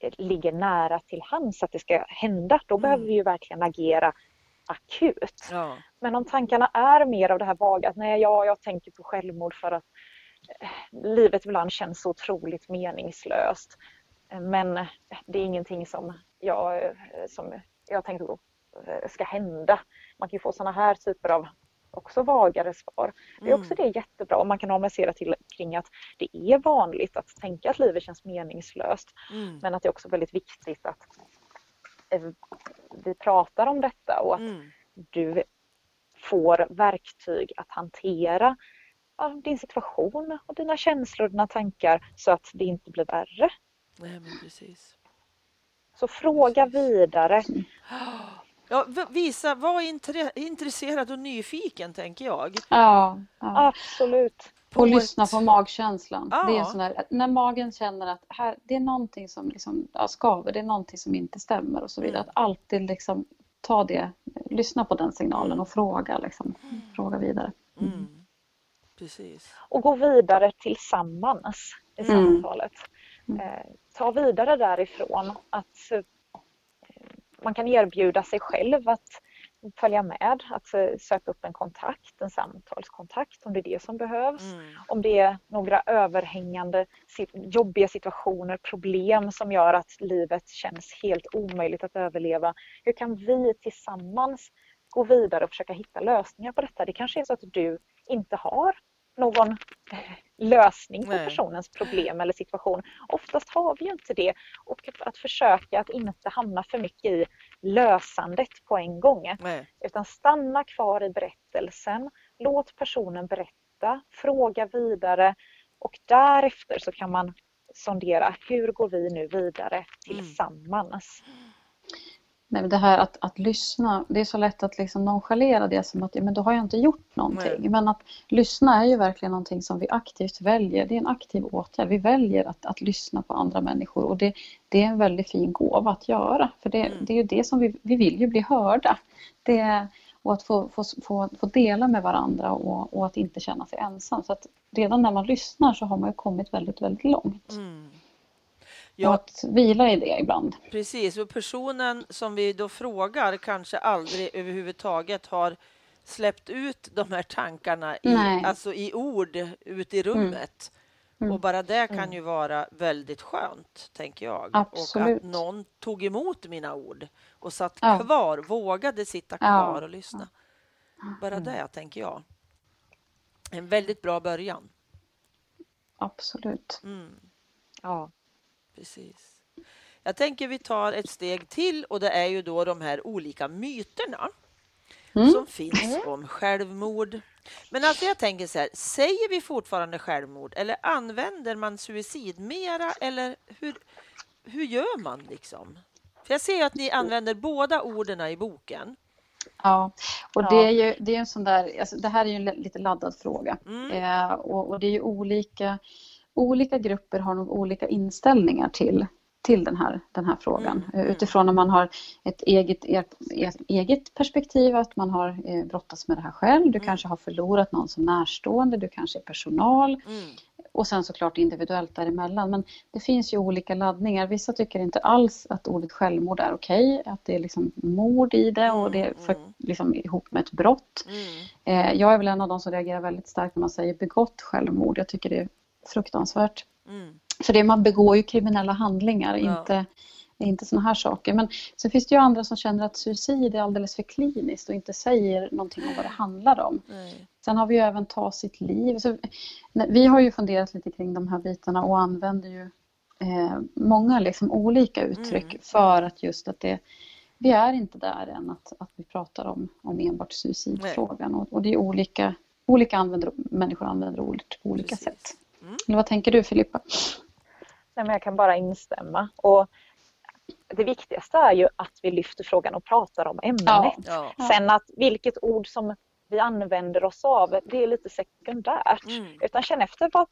eh, ligger nära till hands att det ska hända, då Mm. behöver vi ju verkligen agera akut. Ja. Men om tankarna är mer av det här vaga, att nej, ja, jag tänker på självmord för att eh, livet ibland känns så otroligt meningslöst. Men eh, det är ingenting som jag, som jag eh, ska hända. Man kan få sådana här typer av också vagare svar. Det är också det jättebra om man kan normalisera till kring att det är vanligt att tänka att livet känns meningslöst. Mm, Men att det är också väldigt viktigt att eh, vi pratar om detta och att mm, du får verktyg att hantera din situation och dina känslor och dina tankar så att det inte blir värre. nej, men precis. Så fråga Precis. vidare. Ja, visa, var intre- intresserad och nyfiken, tänker jag. Ja, ja. Absolut. Och ett- lyssna på magkänslan. Ja. Det är sån där, när magen känner att här, det är någonting som liksom, ja, skaver, det är någonting som inte stämmer och så vidare. Mm. Att alltid liksom ta det, lyssna på den signalen och fråga, liksom, fråga vidare. Mm. Precis. Och gå vidare tillsammans i Mm. samtalet. Mm. Eh, ta vidare därifrån att man kan erbjuda sig själv att följa med, att söka upp en kontakt, en samtalskontakt om det är det som behövs. Mm. om det är några överhängande jobbiga situationer, problem som gör att livet känns helt omöjligt att överleva. Hur kan vi tillsammans gå vidare och försöka hitta lösningar på detta? Det kanske är så att du inte har någon eh, lösning på Nej. personens problem eller situation. Oftast har vi ju inte det. Och att försöka att inte hamna för mycket i lösandet på en gång Nej. utan stanna kvar i berättelsen. Låt personen berätta, fråga vidare och därefter så kan man sondera hur går vi nu vidare tillsammans. Nej, det här att, att lyssna, det är så lätt att liksom nonchalera det som att ja, men då har jag inte gjort någonting. Nej. Men att lyssna är ju verkligen någonting som vi aktivt väljer. Det är en aktiv åtgärd. Vi väljer att, att lyssna på andra människor och det, det är en väldigt fin gåva att göra. För det, Mm. det är ju det som vi, vi vill ju bli hörda. Det, och att få, få, få, få dela med varandra och, och att inte känna sig ensam. Så att redan när man lyssnar så har man ju kommit väldigt, väldigt långt. Mm. Och Ja, att vila i det ibland. precis. Och personen som vi då frågar kanske aldrig överhuvudtaget har släppt ut de här tankarna i, Nej. alltså i ord ut i rummet. Mm. Och bara det kan Mm. ju vara väldigt skönt, tänker jag. Absolut. Och att någon tog emot mina ord och satt Ja. kvar, vågade sitta Ja. kvar och lyssna. Bara det, tänker jag. En väldigt bra början. Absolut. Mm. Ja. Precis. Jag tänker vi tar ett steg till och det är ju då de här olika myterna. mm. som finns om självmord. Men alltså jag tänker så här, säger vi fortfarande självmord eller använder man suicid mera eller hur, hur gör man liksom? För jag ser att ni använder båda orden i boken. Ja, och det är ju det är en sån där, alltså det här är ju en lite laddad fråga. Mm. Eh, och, och, det är ju olika, olika grupper har nog olika inställningar till till den här, den här frågan. Mm. mm. Utifrån om man har ett eget, eget perspektiv, att man har eh, brottats med det här själv. Du mm. kanske har förlorat någon som närstående, du kanske är personal. Mm. Och sen såklart individuellt däremellan. Men det finns ju olika laddningar. Vissa tycker inte alls att ordet självmord är okej. Att det är liksom mord i det och det är för, mm. liksom ihop med ett brott. Eh, jag är väl en av de som reagerar väldigt starkt när man säger begått självmord. Jag tycker det fruktansvärt. Mm. För det, man begår ju kriminella handlingar, ja. inte, inte sådana här saker. Men sen finns det ju andra som känner att suicid är alldeles för kliniskt och inte säger någonting om vad det handlar om. Nej. Sen har vi ju även ta sitt liv. Så, vi har ju funderat lite kring de här bitarna och använder ju eh, många liksom olika uttryck mm. för att just att det vi är inte där än att, att vi pratar om, om enbart suicidfrågan och, och, det är olika, olika använder, människor använder ordet på olika Precis. sätt. Mm. Vad tänker du Filippa? Nej, men jag kan bara instämma. Och det viktigaste är ju att vi lyfter frågan och pratar om ämnet. Ja, ja. Sen att vilket ord som vi använder oss av, det är lite sekundärt. Mm. Utan känn efter, vad,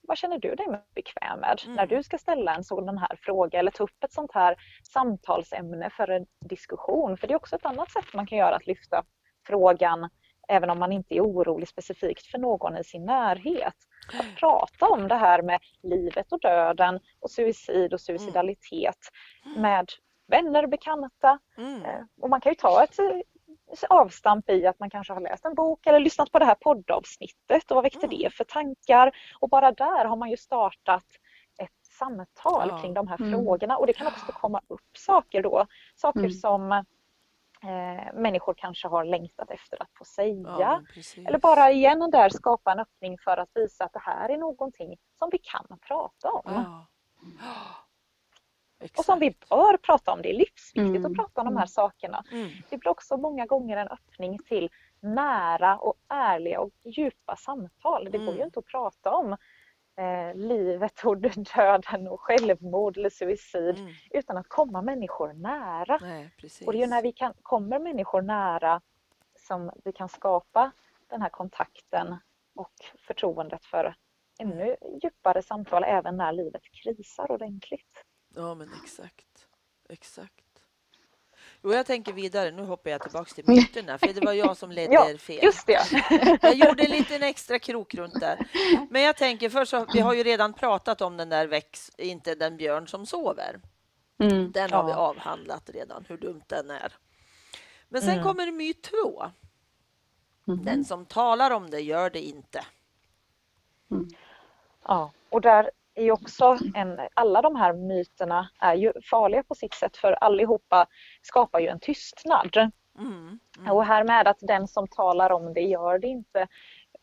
vad känner du dig bekväm med mm. när du ska ställa en sådan här fråga eller ta upp ett sånt här samtalsämne för en diskussion. För det är också ett annat sätt man kan göra att lyfta frågan även om man inte är orolig specifikt för någon i sin närhet. Att prata om det här med livet och döden och suicid och suicidalitet mm. med vänner och bekanta. Mm. Eh, och man kan ju ta ett avstamp i att man kanske har läst en bok eller lyssnat på det här poddavsnittet och vad väckte mm. det för tankar? Och bara där har man ju startat ett samtal ja. kring de här mm. frågorna och det kan också komma upp saker då. Saker mm. som eh, människor kanske har längtat efter att få säga. Ja, Eller bara igen där skapa en öppning för att visa att det här är någonting som vi kan prata om. Ja. och som vi bör prata om. Det är livsviktigt mm. att prata om de här sakerna. Mm. Det blir också många gånger en öppning till nära och ärliga och djupa samtal. Det går ju mm. inte att prata om eh, livet och döden och självmord eller suicid mm. utan att komma människor nära. Nej, och det är ju när vi kan, kommer människor nära som vi kan skapa den här kontakten och förtroendet för ännu djupare samtal även när livet krisar ordentligt. Ja men exakt. Exakt. Jo, jag tänker vidare. Nu hoppar jag tillbaka till myterna, för det var jag som ledde ja, er fel. Just det. Jag gjorde en liten extra krok runt där. Men jag tänker först så, vi har ju redan pratat om den där väx, inte den björn som sover. Mm, den har ja. vi avhandlat redan, hur dumt den är. Men sen mm. kommer myt två. Mm. Den som talar om det gör det inte. Mm. Ja, och där är ju också en, alla de här myterna är ju farliga på sitt sätt för allihopa skapar ju en tystnad. Mm, mm. Och här med att den som talar om det gör det inte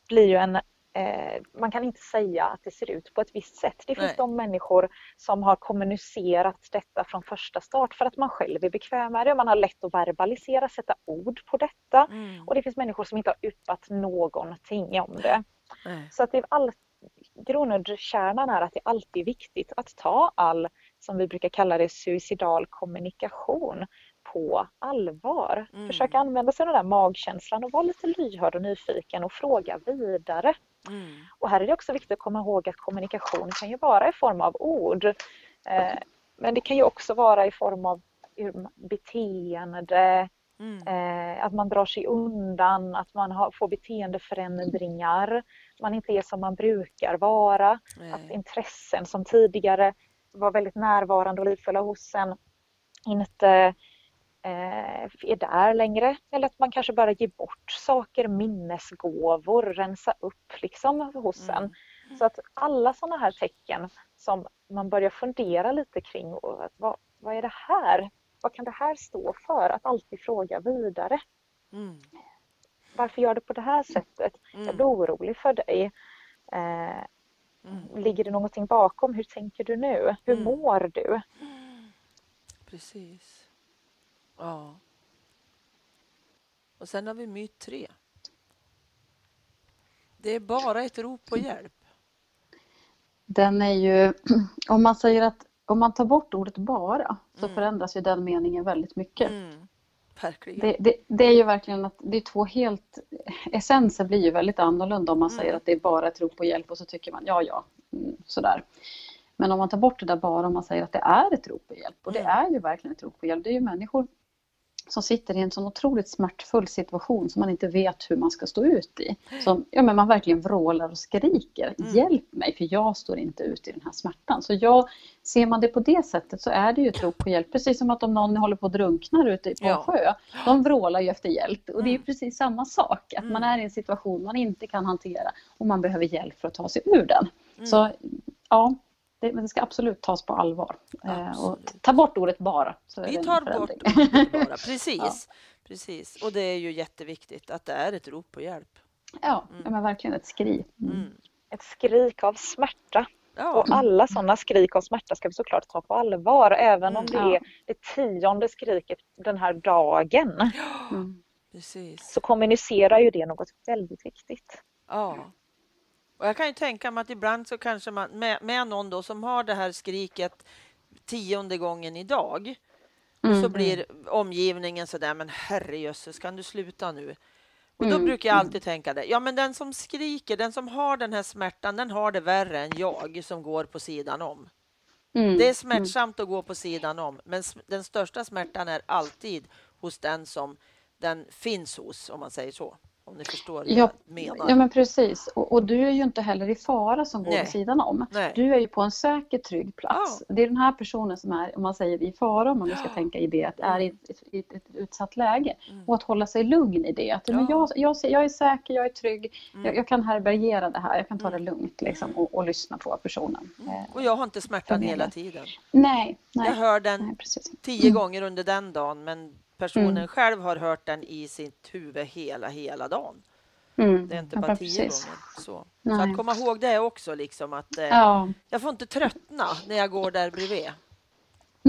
blir ju en eh, man kan inte säga att det ser ut på ett visst sätt. Det finns Nej. de människor som har kommunicerat detta från första start för att man själv är bekväm med det. Man har lätt att verbalisera, sätta ord på detta. Mm. Och det finns människor som inte har yppat någonting om det. Nej. Så att det är all, grundkärnan är att det alltid är viktigt att ta all, som vi brukar kalla det, suicidal kommunikation på allvar. Mm. Försöka använda sig av den där magkänslan och vara lite lyhörd och nyfiken och fråga vidare. Mm. Och här är det också viktigt att komma ihåg att kommunikation kan ju vara i form av ord. Eh, men det kan ju också vara i form av beteende, mm. eh, att man drar sig undan, att man har, får beteendeförändringar man inte är som man brukar vara. Nej. Att intressen som tidigare var väldigt närvarande och livfulla hos en inte eh, är där längre. Eller att man kanske bara ger bort saker, minnesgåvor, rensa upp liksom hos mm. en. Så att alla sådana här tecken som man börjar fundera lite kring. Och vad, vad är det här? Vad kan det här stå för? Att alltid fråga vidare. Mm varför gör du på det här sättet? Mm. Jag blir orolig för dig. Eh, mm. Ligger det någonting bakom? Hur tänker du nu? Hur mm. mår du? Precis. Ja. Och sen har vi myt tre. Det är bara ett rop på hjälp. Den är ju, om man säger att om man tar bort ordet bara så Mm. förändras ju den meningen väldigt mycket. Mm. Det, det, det är ju verkligen att det är två helt, essensen blir ju väldigt annorlunda om man säger Mm. att det är bara ett rop på hjälp och så tycker man ja, ja, mm, sådär. Men om man tar bort det där bara om man säger att det är ett rop på hjälp och det Mm. är ju verkligen ett rop på hjälp. Det är ju människor som sitter i en sån otroligt smärtfull situation som man inte vet hur man ska stå ut i. Som, ja, men man verkligen vrålar och skriker, Mm. hjälp mig för jag står inte ut i den här smärtan. Så jag, ser man det på det sättet så är det ju ett rop på hjälp. Precis som att om någon håller på att drunknar ute på Ja. en sjö, de vrålar ju efter hjälp. Och det är ju Mm. precis samma sak, att man Mm. är i en situation man inte kan hantera och man behöver hjälp för att ta sig ur den. Mm. Så ja, det, men det ska absolut tas på allvar. Eh, och ta bort ordet bara. Vi tar bort ordet bara. Precis. Precis. Och det är ju jätteviktigt att det är ett rop på hjälp. Ja, Mm. ja men verkligen ett skri. Mm. Mm. Ett skrik av smärta. Ja. Och alla sådana skrik av smärta ska vi såklart ta på allvar, även om Mm. det Ja. är det tionde skriket den här dagen. Mm. Precis. Så kommunicerar ju det något väldigt viktigt. Ja. Och jag kan ju tänka mig att ibland så kanske man med, med någon då som har det här skriket tionde gången idag och så Mm. blir omgivningen så där, men herrejösses, kan du sluta nu? Och då Mm, brukar jag alltid tänka det, ja men den som skriker, den som har den här smärtan, den har det värre än jag som går på sidan om. Mm. Det är smärtsamt att gå på sidan om, men den största smärtan är alltid hos den som den finns hos, om man säger så. Om ni förstår Ja, jag menar. Ja men precis. Och, och du är ju inte heller i fara som går Nej. vid sidan om. Nej. Du är ju på en säker, trygg plats. Det är den här personen som är, om man säger i fara, om man nu ska Ja. tänka i det, att är i ett, i ett, ett utsatt läge. Mm. Och att hålla sig lugn i det. Att men Ja. jag, jag, jag är säker, jag är trygg, Mm. jag, jag kan härbärgera det här, jag kan ta det Mm. lugnt liksom, och, och lyssna på personen. Mm. Eh, Och jag har inte smärtan hela tiden. nej, nej, Jag hör den nej, tio gånger under den dagen, men personen Mm. själv har hört den i sitt huvud hela, hela dagen. Mm. Det är inte bara tio precis. gånger. Så. så att komma ihåg det också, liksom att eh, Ja. jag får inte tröttna när jag går där bredvid. Då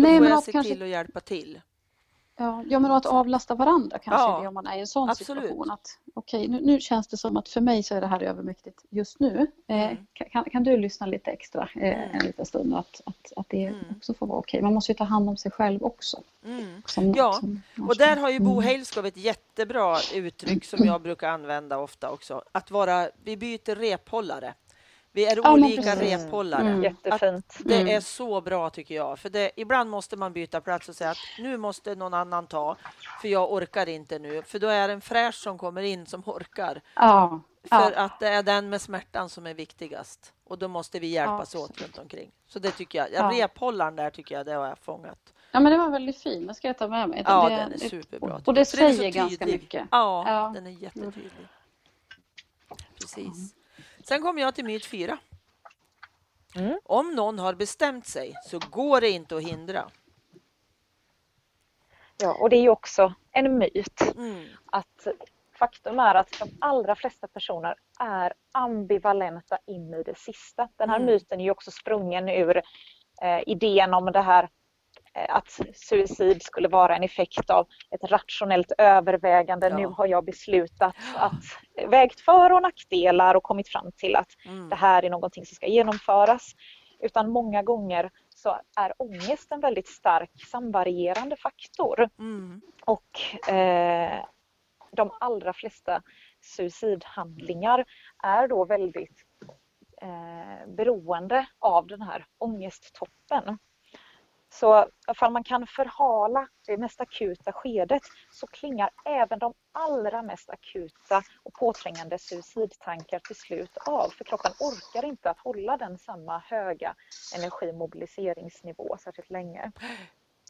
Nej, får men jag se kanske till att hjälpa till. Ja, ja men att avlasta varandra kanske Ja, det om man är i en sån absolut. situation. Att, Okej, nu, nu känns det som att för mig så är det här övermäktigt just nu. Eh, Mm. kan, kan du lyssna lite extra eh, Mm. en liten stund? Att, att, att det Mm. också får vara okej. Man måste ju ta hand om sig själv också. Mm. Som, Ja, som, Och där har ju Bo Mm. Hejlskov ett jättebra uttryck som jag brukar använda ofta också. Att vara, vi byter rephållare. Vi är Ja, olika rephållare. Mm. Jättefint. Det Mm. är så bra tycker jag. För det, ibland måste man byta plats och säga att nu måste någon annan ta, för jag orkar inte nu. För då är det en fräsch som kommer in som orkar. Ja, För ja. att det är den med smärtan som är viktigast. Och då måste vi hjälpas Ja. åt runt omkring. Så det tycker jag. Ja. Rephållaren där tycker jag, det har jag fångat. ja, men det var väldigt fin. Det ska jag ta med mig. Ja, det, den är superbra. Och, det den säger ganska mycket. Ja, Ja. den är jättetydlig. Precis. Sen kommer jag till myt fyra. Mm. Om någon har bestämt sig så går det inte att hindra. Ja, och det är ju också en myt Mm. att faktum är att de allra flesta personer är ambivalenta in i det sista. Den här Mm. myten är ju också sprungen ur eh, idén om det här att suicid skulle vara en effekt av ett rationellt övervägande. Ja. Nu har jag beslutat att vägt för och nackdelar och kommit fram till att Mm. det här är någonting som ska genomföras. Utan många gånger så är ångest en väldigt stark samvarierande faktor. Mm. Och eh, de allra flesta suicidhandlingar är då väldigt eh, beroende av den här ångesttoppen. Så ifall man kan förhala det mest akuta skedet så klingar även de allra mest akuta och påträngande suicidtankar till slut av. För kroppen orkar inte att hålla den samma höga energimobiliseringsnivå särskilt länge.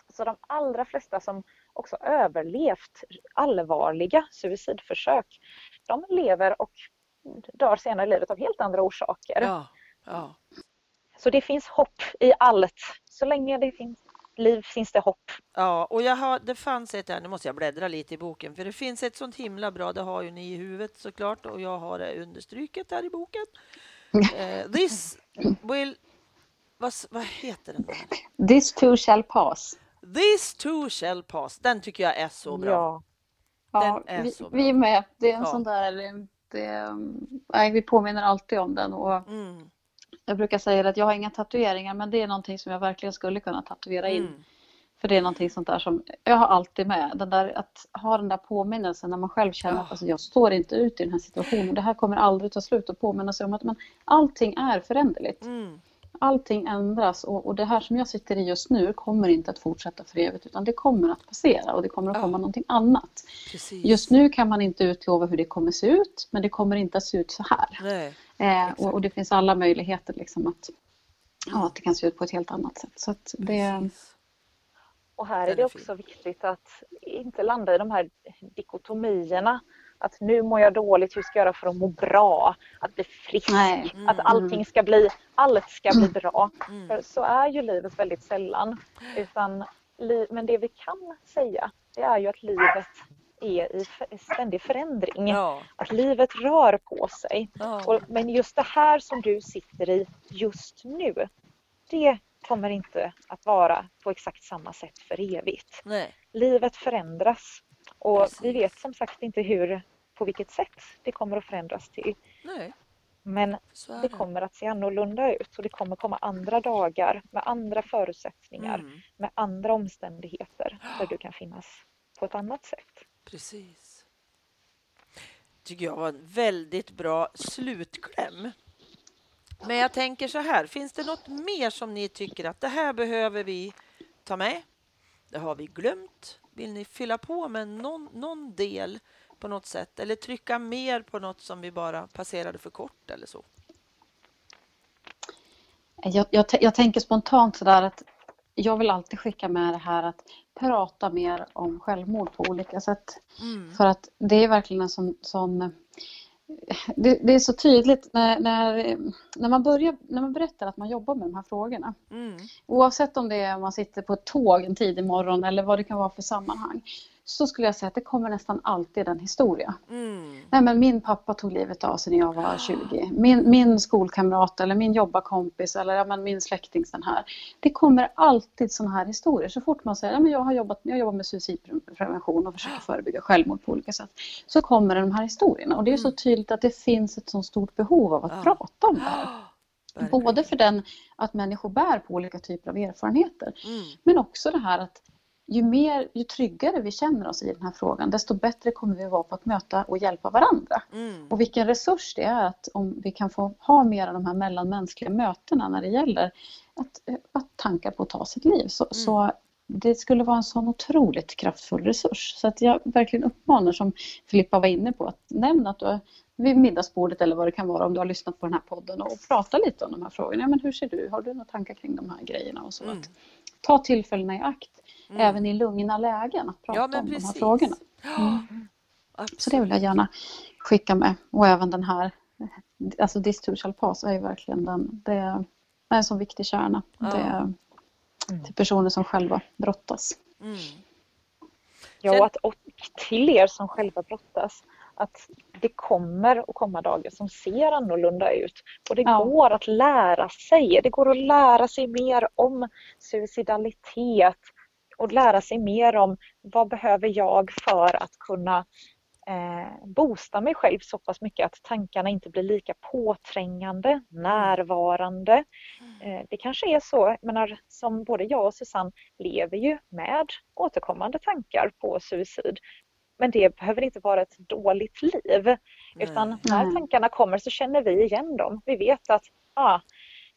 Så de allra flesta som också överlevt allvarliga suicidförsök, de lever och dör senare i livet av helt andra orsaker. Ja. Ja. Så det finns hopp i allt. Så länge det finns liv finns det hopp. ja, och jag har, det fanns ett här, nu måste jag bläddra lite i boken, för det finns ett sånt himla bra, det har ju ni i huvudet såklart, och jag har det understryket här i boken. Eh, this will, vad, vad heter den där? This too shall pass. This too shall pass. Den tycker jag är så bra. Ja. Ja, är vi, så bra. vi är med. Det är en Ja. sån där... Det, nej, vi påminner alltid om den. Och Mm. Jag brukar säga att jag har inga tatueringar men det är någonting som jag verkligen skulle kunna tatuera in. Mm. För det är någonting sånt där som jag har alltid med. Den där, att ha den där påminnelsen när man själv känner Ja. att alltså, jag står inte ut i den här situationen. Det här kommer aldrig ta slut. Och påminna sig om att men, allting är föränderligt. Mm. Allting ändras och, och det här som jag sitter i just nu kommer inte att fortsätta för evigt utan det kommer att passera och det kommer att Ja. komma någonting annat. Precis. Just nu kan man inte utlova hur det kommer se ut men det kommer inte att se ut så här. Nej. Eh, och, och det finns alla möjligheter liksom att, ja, att det kan se ut på ett helt annat sätt. Så att det, Precis. Och här är det också viktigt att inte landa i de här dikotomierna. Att nu mår jag dåligt, hur ska jag göra för att må bra? Att bli frisk, Nej. att allting ska bli, allt ska bli bra. Mm. För så är ju livet väldigt sällan. Utan, li- men det vi kan säga, det är ju att livet är i ständig förändring. Ja. Att livet rör på sig. Ja. Och, men just det här som du sitter i just nu, det kommer inte att vara på exakt samma sätt för evigt. Nej. Livet förändras och Precis. vi vet som sagt inte hur, på vilket sätt det kommer att förändras till. Nej. Men det det. kommer att se annorlunda ut och det kommer komma andra dagar med andra förutsättningar, Mm. med andra omständigheter där du kan finnas på ett annat sätt. Precis. tycker jag var en väldigt bra slutkläm. Men jag tänker så här, finns det något mer som ni tycker att det här behöver vi ta med? Det har vi glömt. Vill ni fylla på med någon, någon del på något sätt eller trycka mer på något som vi bara passerade för kort eller så? Jag, jag, jag tänker spontant sådär att jag vill alltid skicka med det här att prata mer om självmord på olika sätt. Mm. För att det är verkligen en sån, sån det, det är så tydligt när, när, när, man börjar, när man berättar att man jobbar med de här frågorna. Mm. Oavsett om det är om man sitter på ett tåg en tidig morgon eller vad det kan vara för sammanhang. Så skulle jag säga att det kommer nästan alltid en historia. Mm. Nej, men min pappa tog livet av sig när jag var 20. Min, min skolkamrat eller min jobbarkompis eller ja, men min släkting. Den här. Det kommer alltid sådana här historier. Så fort man säger att ja, jag, har jobbat, jag jobbar med suicidprevention och försöker förebygga självmord på olika sätt. Så kommer de här historierna. Och det är så tydligt att det finns ett så stort behov av att Ja. prata om det här. Både för den att människor bär på olika typer av erfarenheter. Mm. Men också det här att ju mer, ju tryggare vi känner oss i den här frågan, desto bättre kommer vi vara på att möta och hjälpa varandra. Mm. Och vilken resurs det är att om vi kan få ha mer av de här mellanmänskliga mötena när det gäller att, att tankar på att ta sitt liv. Så, så det skulle vara en sån otroligt kraftfull resurs. Så att jag verkligen uppmanar, som Filippa var inne på, att nämna att du är vid middagsbordet eller vad det kan vara om du har lyssnat på den här podden och prata lite om de här frågorna. Ja, men hur ser du? Har du några tankar kring de här grejerna? Och så Mm. att ta tillfällena i akt, Mm. även i lugna lägen, att prata Ja, om de här precis. frågorna. Ja, Så det vill jag gärna skicka med. Och även den här, alltså shall pass är ju verkligen den, det är en sån viktig kärna. Ja. Det är till personer som själva brottas. Mm. Ja, och, att, och till er som själva brottas, att det kommer att komma dagar som ser annorlunda ut. Och det Ja. går att lära sig. Det går att lära sig mer om suicidalitet och lära sig mer om vad behöver jag för att kunna eh, boosta mig själv så pass mycket att tankarna inte blir lika påträngande, närvarande. Eh, det kanske är så, menar, som både jag och Susanne lever ju med återkommande tankar på suicid. Men det behöver inte vara ett dåligt liv. Utan Nej. när Nej. tankarna kommer så känner vi igen dem. Vi vet att ah,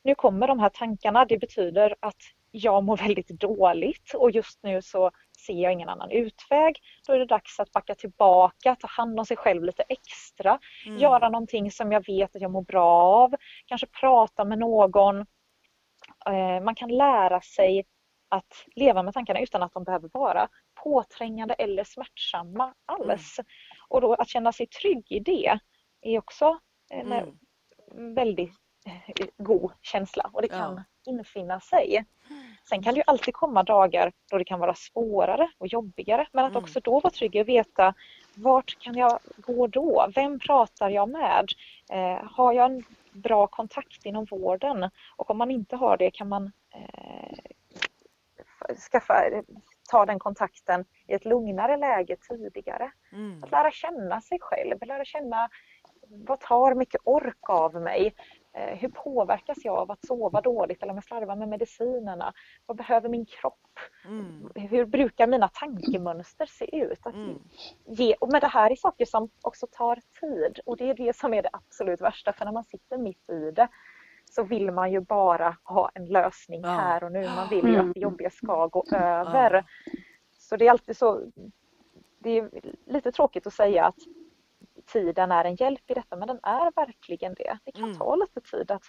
nu kommer de här tankarna. Det betyder att jag mår väldigt dåligt och just nu så ser jag ingen annan utväg. Då är det dags att backa tillbaka, ta hand om sig själv lite extra. Mm. Göra någonting som jag vet att jag mår bra av. Kanske prata med någon. Eh, Man kan lära sig att leva med tankarna utan att de behöver vara påträngande eller smärtsamma alls. Och då att känna sig trygg i det är också Mm. väldigt eh, god känsla och det Ja. kan infinna sig. Sen kan det ju alltid komma dagar då det kan vara svårare och jobbigare men att Mm. också då vara trygg och veta vart kan jag gå då? Vem pratar jag med? Eh, har jag en bra kontakt inom vården? Och om man inte har det kan man eh, skaffa, ta den kontakten i ett lugnare läge tidigare. Mm. Att lära känna sig själv, lära känna vad tar mycket ork av mig? Eh, hur påverkas jag av att sova dåligt eller om jag slarvar med medicinerna? Vad behöver min kropp? Mm. Hur brukar mina tankemönster se ut? Att Mm. ge, och men det här är saker som också tar tid och det är det som är det absolut värsta för när man sitter mitt i det så vill man ju bara ha en lösning Ja. här och nu. Man vill ju Mm. att det jobbiga ska gå över. Ja. Så det är alltid så. Det är lite tråkigt att säga att tiden är en hjälp i detta men den är verkligen det. Det kan Mm. ta lite tid att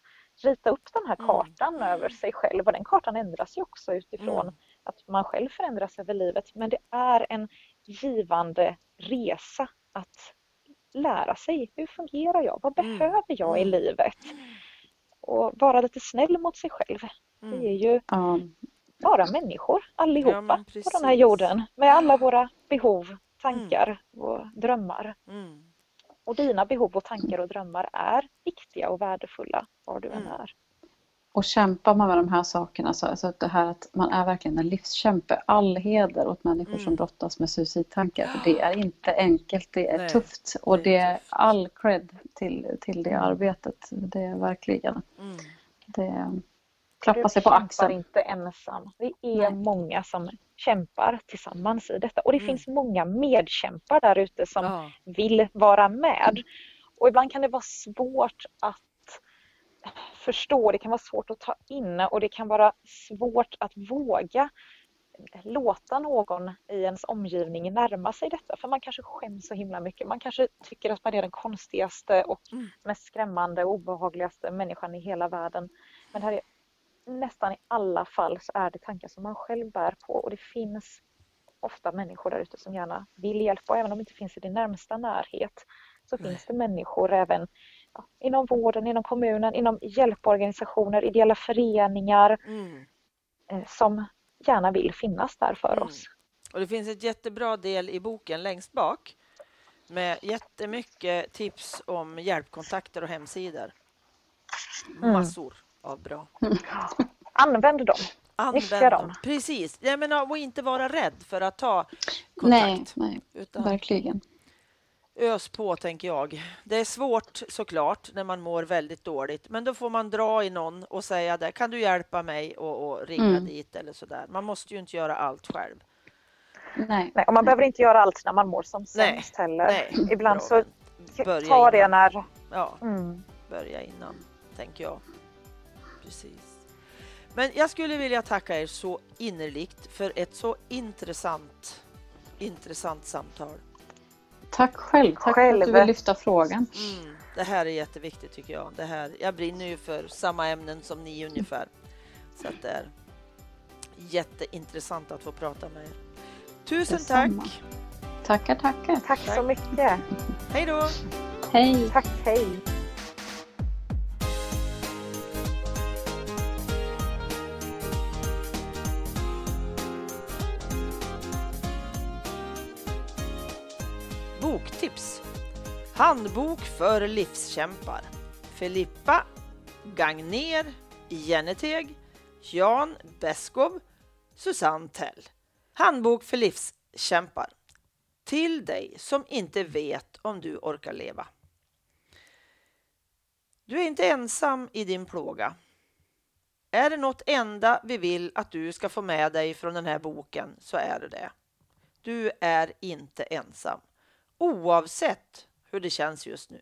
rita upp den här Mm. kartan över sig själv och den kartan ändras ju också utifrån Mm. att man själv förändras över livet. Men det är en givande resa att lära sig. Hur fungerar jag? Vad Mm. behöver jag i Mm. livet? Och vara lite snäll mot sig själv. Det är Mm. ju Ja, bara människor allihopa men på den här jorden med alla våra behov, tankar och drömmar. Mm. Och dina behov och tankar och drömmar är viktiga och värdefulla var du än Mm. är. Och kämpar man med de här sakerna, så alltså det här att man är verkligen en livskämpe, all heder åt människor Mm. som brottas med suicidtankar. För det är inte enkelt, det är Nej, tufft och det är tufft. all cred till, till det arbetet. Det är verkligen, Mm. det klappa Du sig på axeln. inte ensam. Det är Nej. många som kämpar tillsammans i detta och det Mm. finns många medkämpar där ute som Ja. vill vara med. Och ibland kan det vara svårt att förstå, det kan vara svårt att ta in och det kan vara svårt att våga låta någon i ens omgivning närma sig detta för man kanske skäms så himla mycket. Man kanske tycker att man är den konstigaste och Mm. mest skrämmande och obehagligaste människan i hela världen. Men det här är nästan i alla fall så är det tankar som man själv bär på och det finns ofta människor där ute som gärna vill hjälpa och även om de inte finns i din närmsta närhet så Nej. finns det människor även ja, inom vården, inom kommunen, inom hjälporganisationer, ideella föreningar Mm. eh, som gärna vill finnas där för Mm. oss. Och det finns ett jättebra del i boken längst bak med jättemycket tips om hjälpkontakter och hemsidor. Mm. Av bra. Använd dem. Använd Nyttja dem. dem. Precis. Jag menar, och inte vara rädd för att ta kontakt. Nej, nej, Utan verkligen. ös på, tänker jag. Det är svårt såklart när man mår väldigt dåligt, men då får man dra i någon och säga det. Kan du hjälpa mig och, och ringa Mm. dit eller sådär. Man måste ju inte göra allt själv. Nej, Nej, och man behöver inte göra allt när man mår som Nej, sämst heller. Nej, Ibland bra så ta det när... Ja, Mm. börja innan, tänker jag. Precis. Men jag skulle vilja tacka er så innerligt för ett så intressant, intressant samtal. tack själv. Tack för Själv. att du vill lyfta frågan. Mm, det här är jätteviktigt tycker jag. Det här, jag brinner ju för samma ämnen som ni ungefär. Så att det är jätteintressant att få prata med er. Tusen Detsamma. tack! Tackar, tackar. Tack så mycket. Hej då! Hej! Tack, hej. Handbok för livskämpar. Filippa Gagner Jenneteg, Jan Beskow, Susanne Tell. Handbok för livskämpar. Till dig som inte vet om du orkar leva. Du är inte ensam i din plåga. Är det något enda vi vill att du ska få med dig från den här boken så är det det. Du är inte ensam oavsett hur det känns just nu.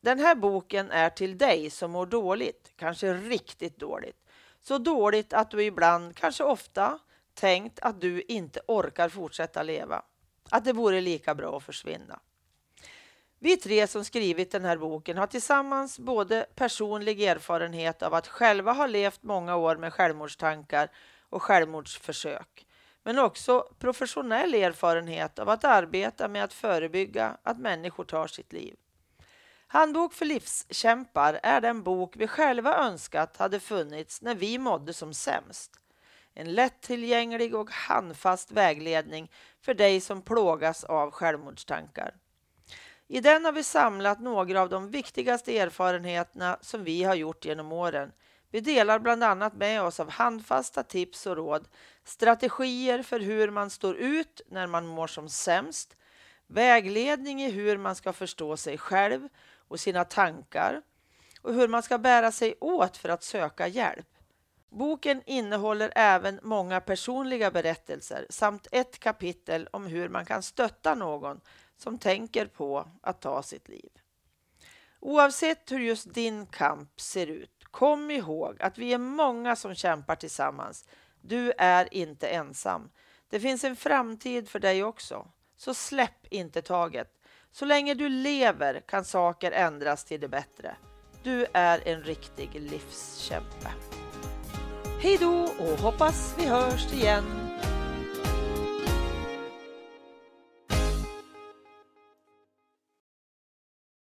Den här boken är till dig som mår dåligt, kanske riktigt dåligt. Så dåligt att du ibland, kanske ofta, tänkt att du inte orkar fortsätta leva. Att det vore lika bra att försvinna. Vi tre som skrivit den här boken har tillsammans både personlig erfarenhet av att själva ha levt många år med självmordstankar och självmordsförsök men också professionell erfarenhet av att arbeta med att förebygga att människor tar sitt liv. Handbok för livskämpar är den bok vi själva önskat hade funnits när vi mådde som sämst. En lättillgänglig och handfast vägledning för dig som plågas av självmordstankar. I den har vi samlat några av de viktigaste erfarenheterna som vi har gjort genom åren vi delar bland annat med oss av handfasta tips och råd, strategier för hur man står ut när man mår som sämst, vägledning i hur man ska förstå sig själv och sina tankar och hur man ska bära sig åt för att söka hjälp. Boken innehåller även många personliga berättelser samt ett kapitel om hur man kan stötta någon som tänker på att ta sitt liv. Oavsett hur just din kamp ser ut, kom ihåg att vi är många som kämpar tillsammans. Du är inte ensam. Det finns en framtid för dig också. Så släpp inte taget. Så länge du lever kan saker ändras till det bättre. Du är en riktig livskämpe. Hej då och hoppas vi hörs igen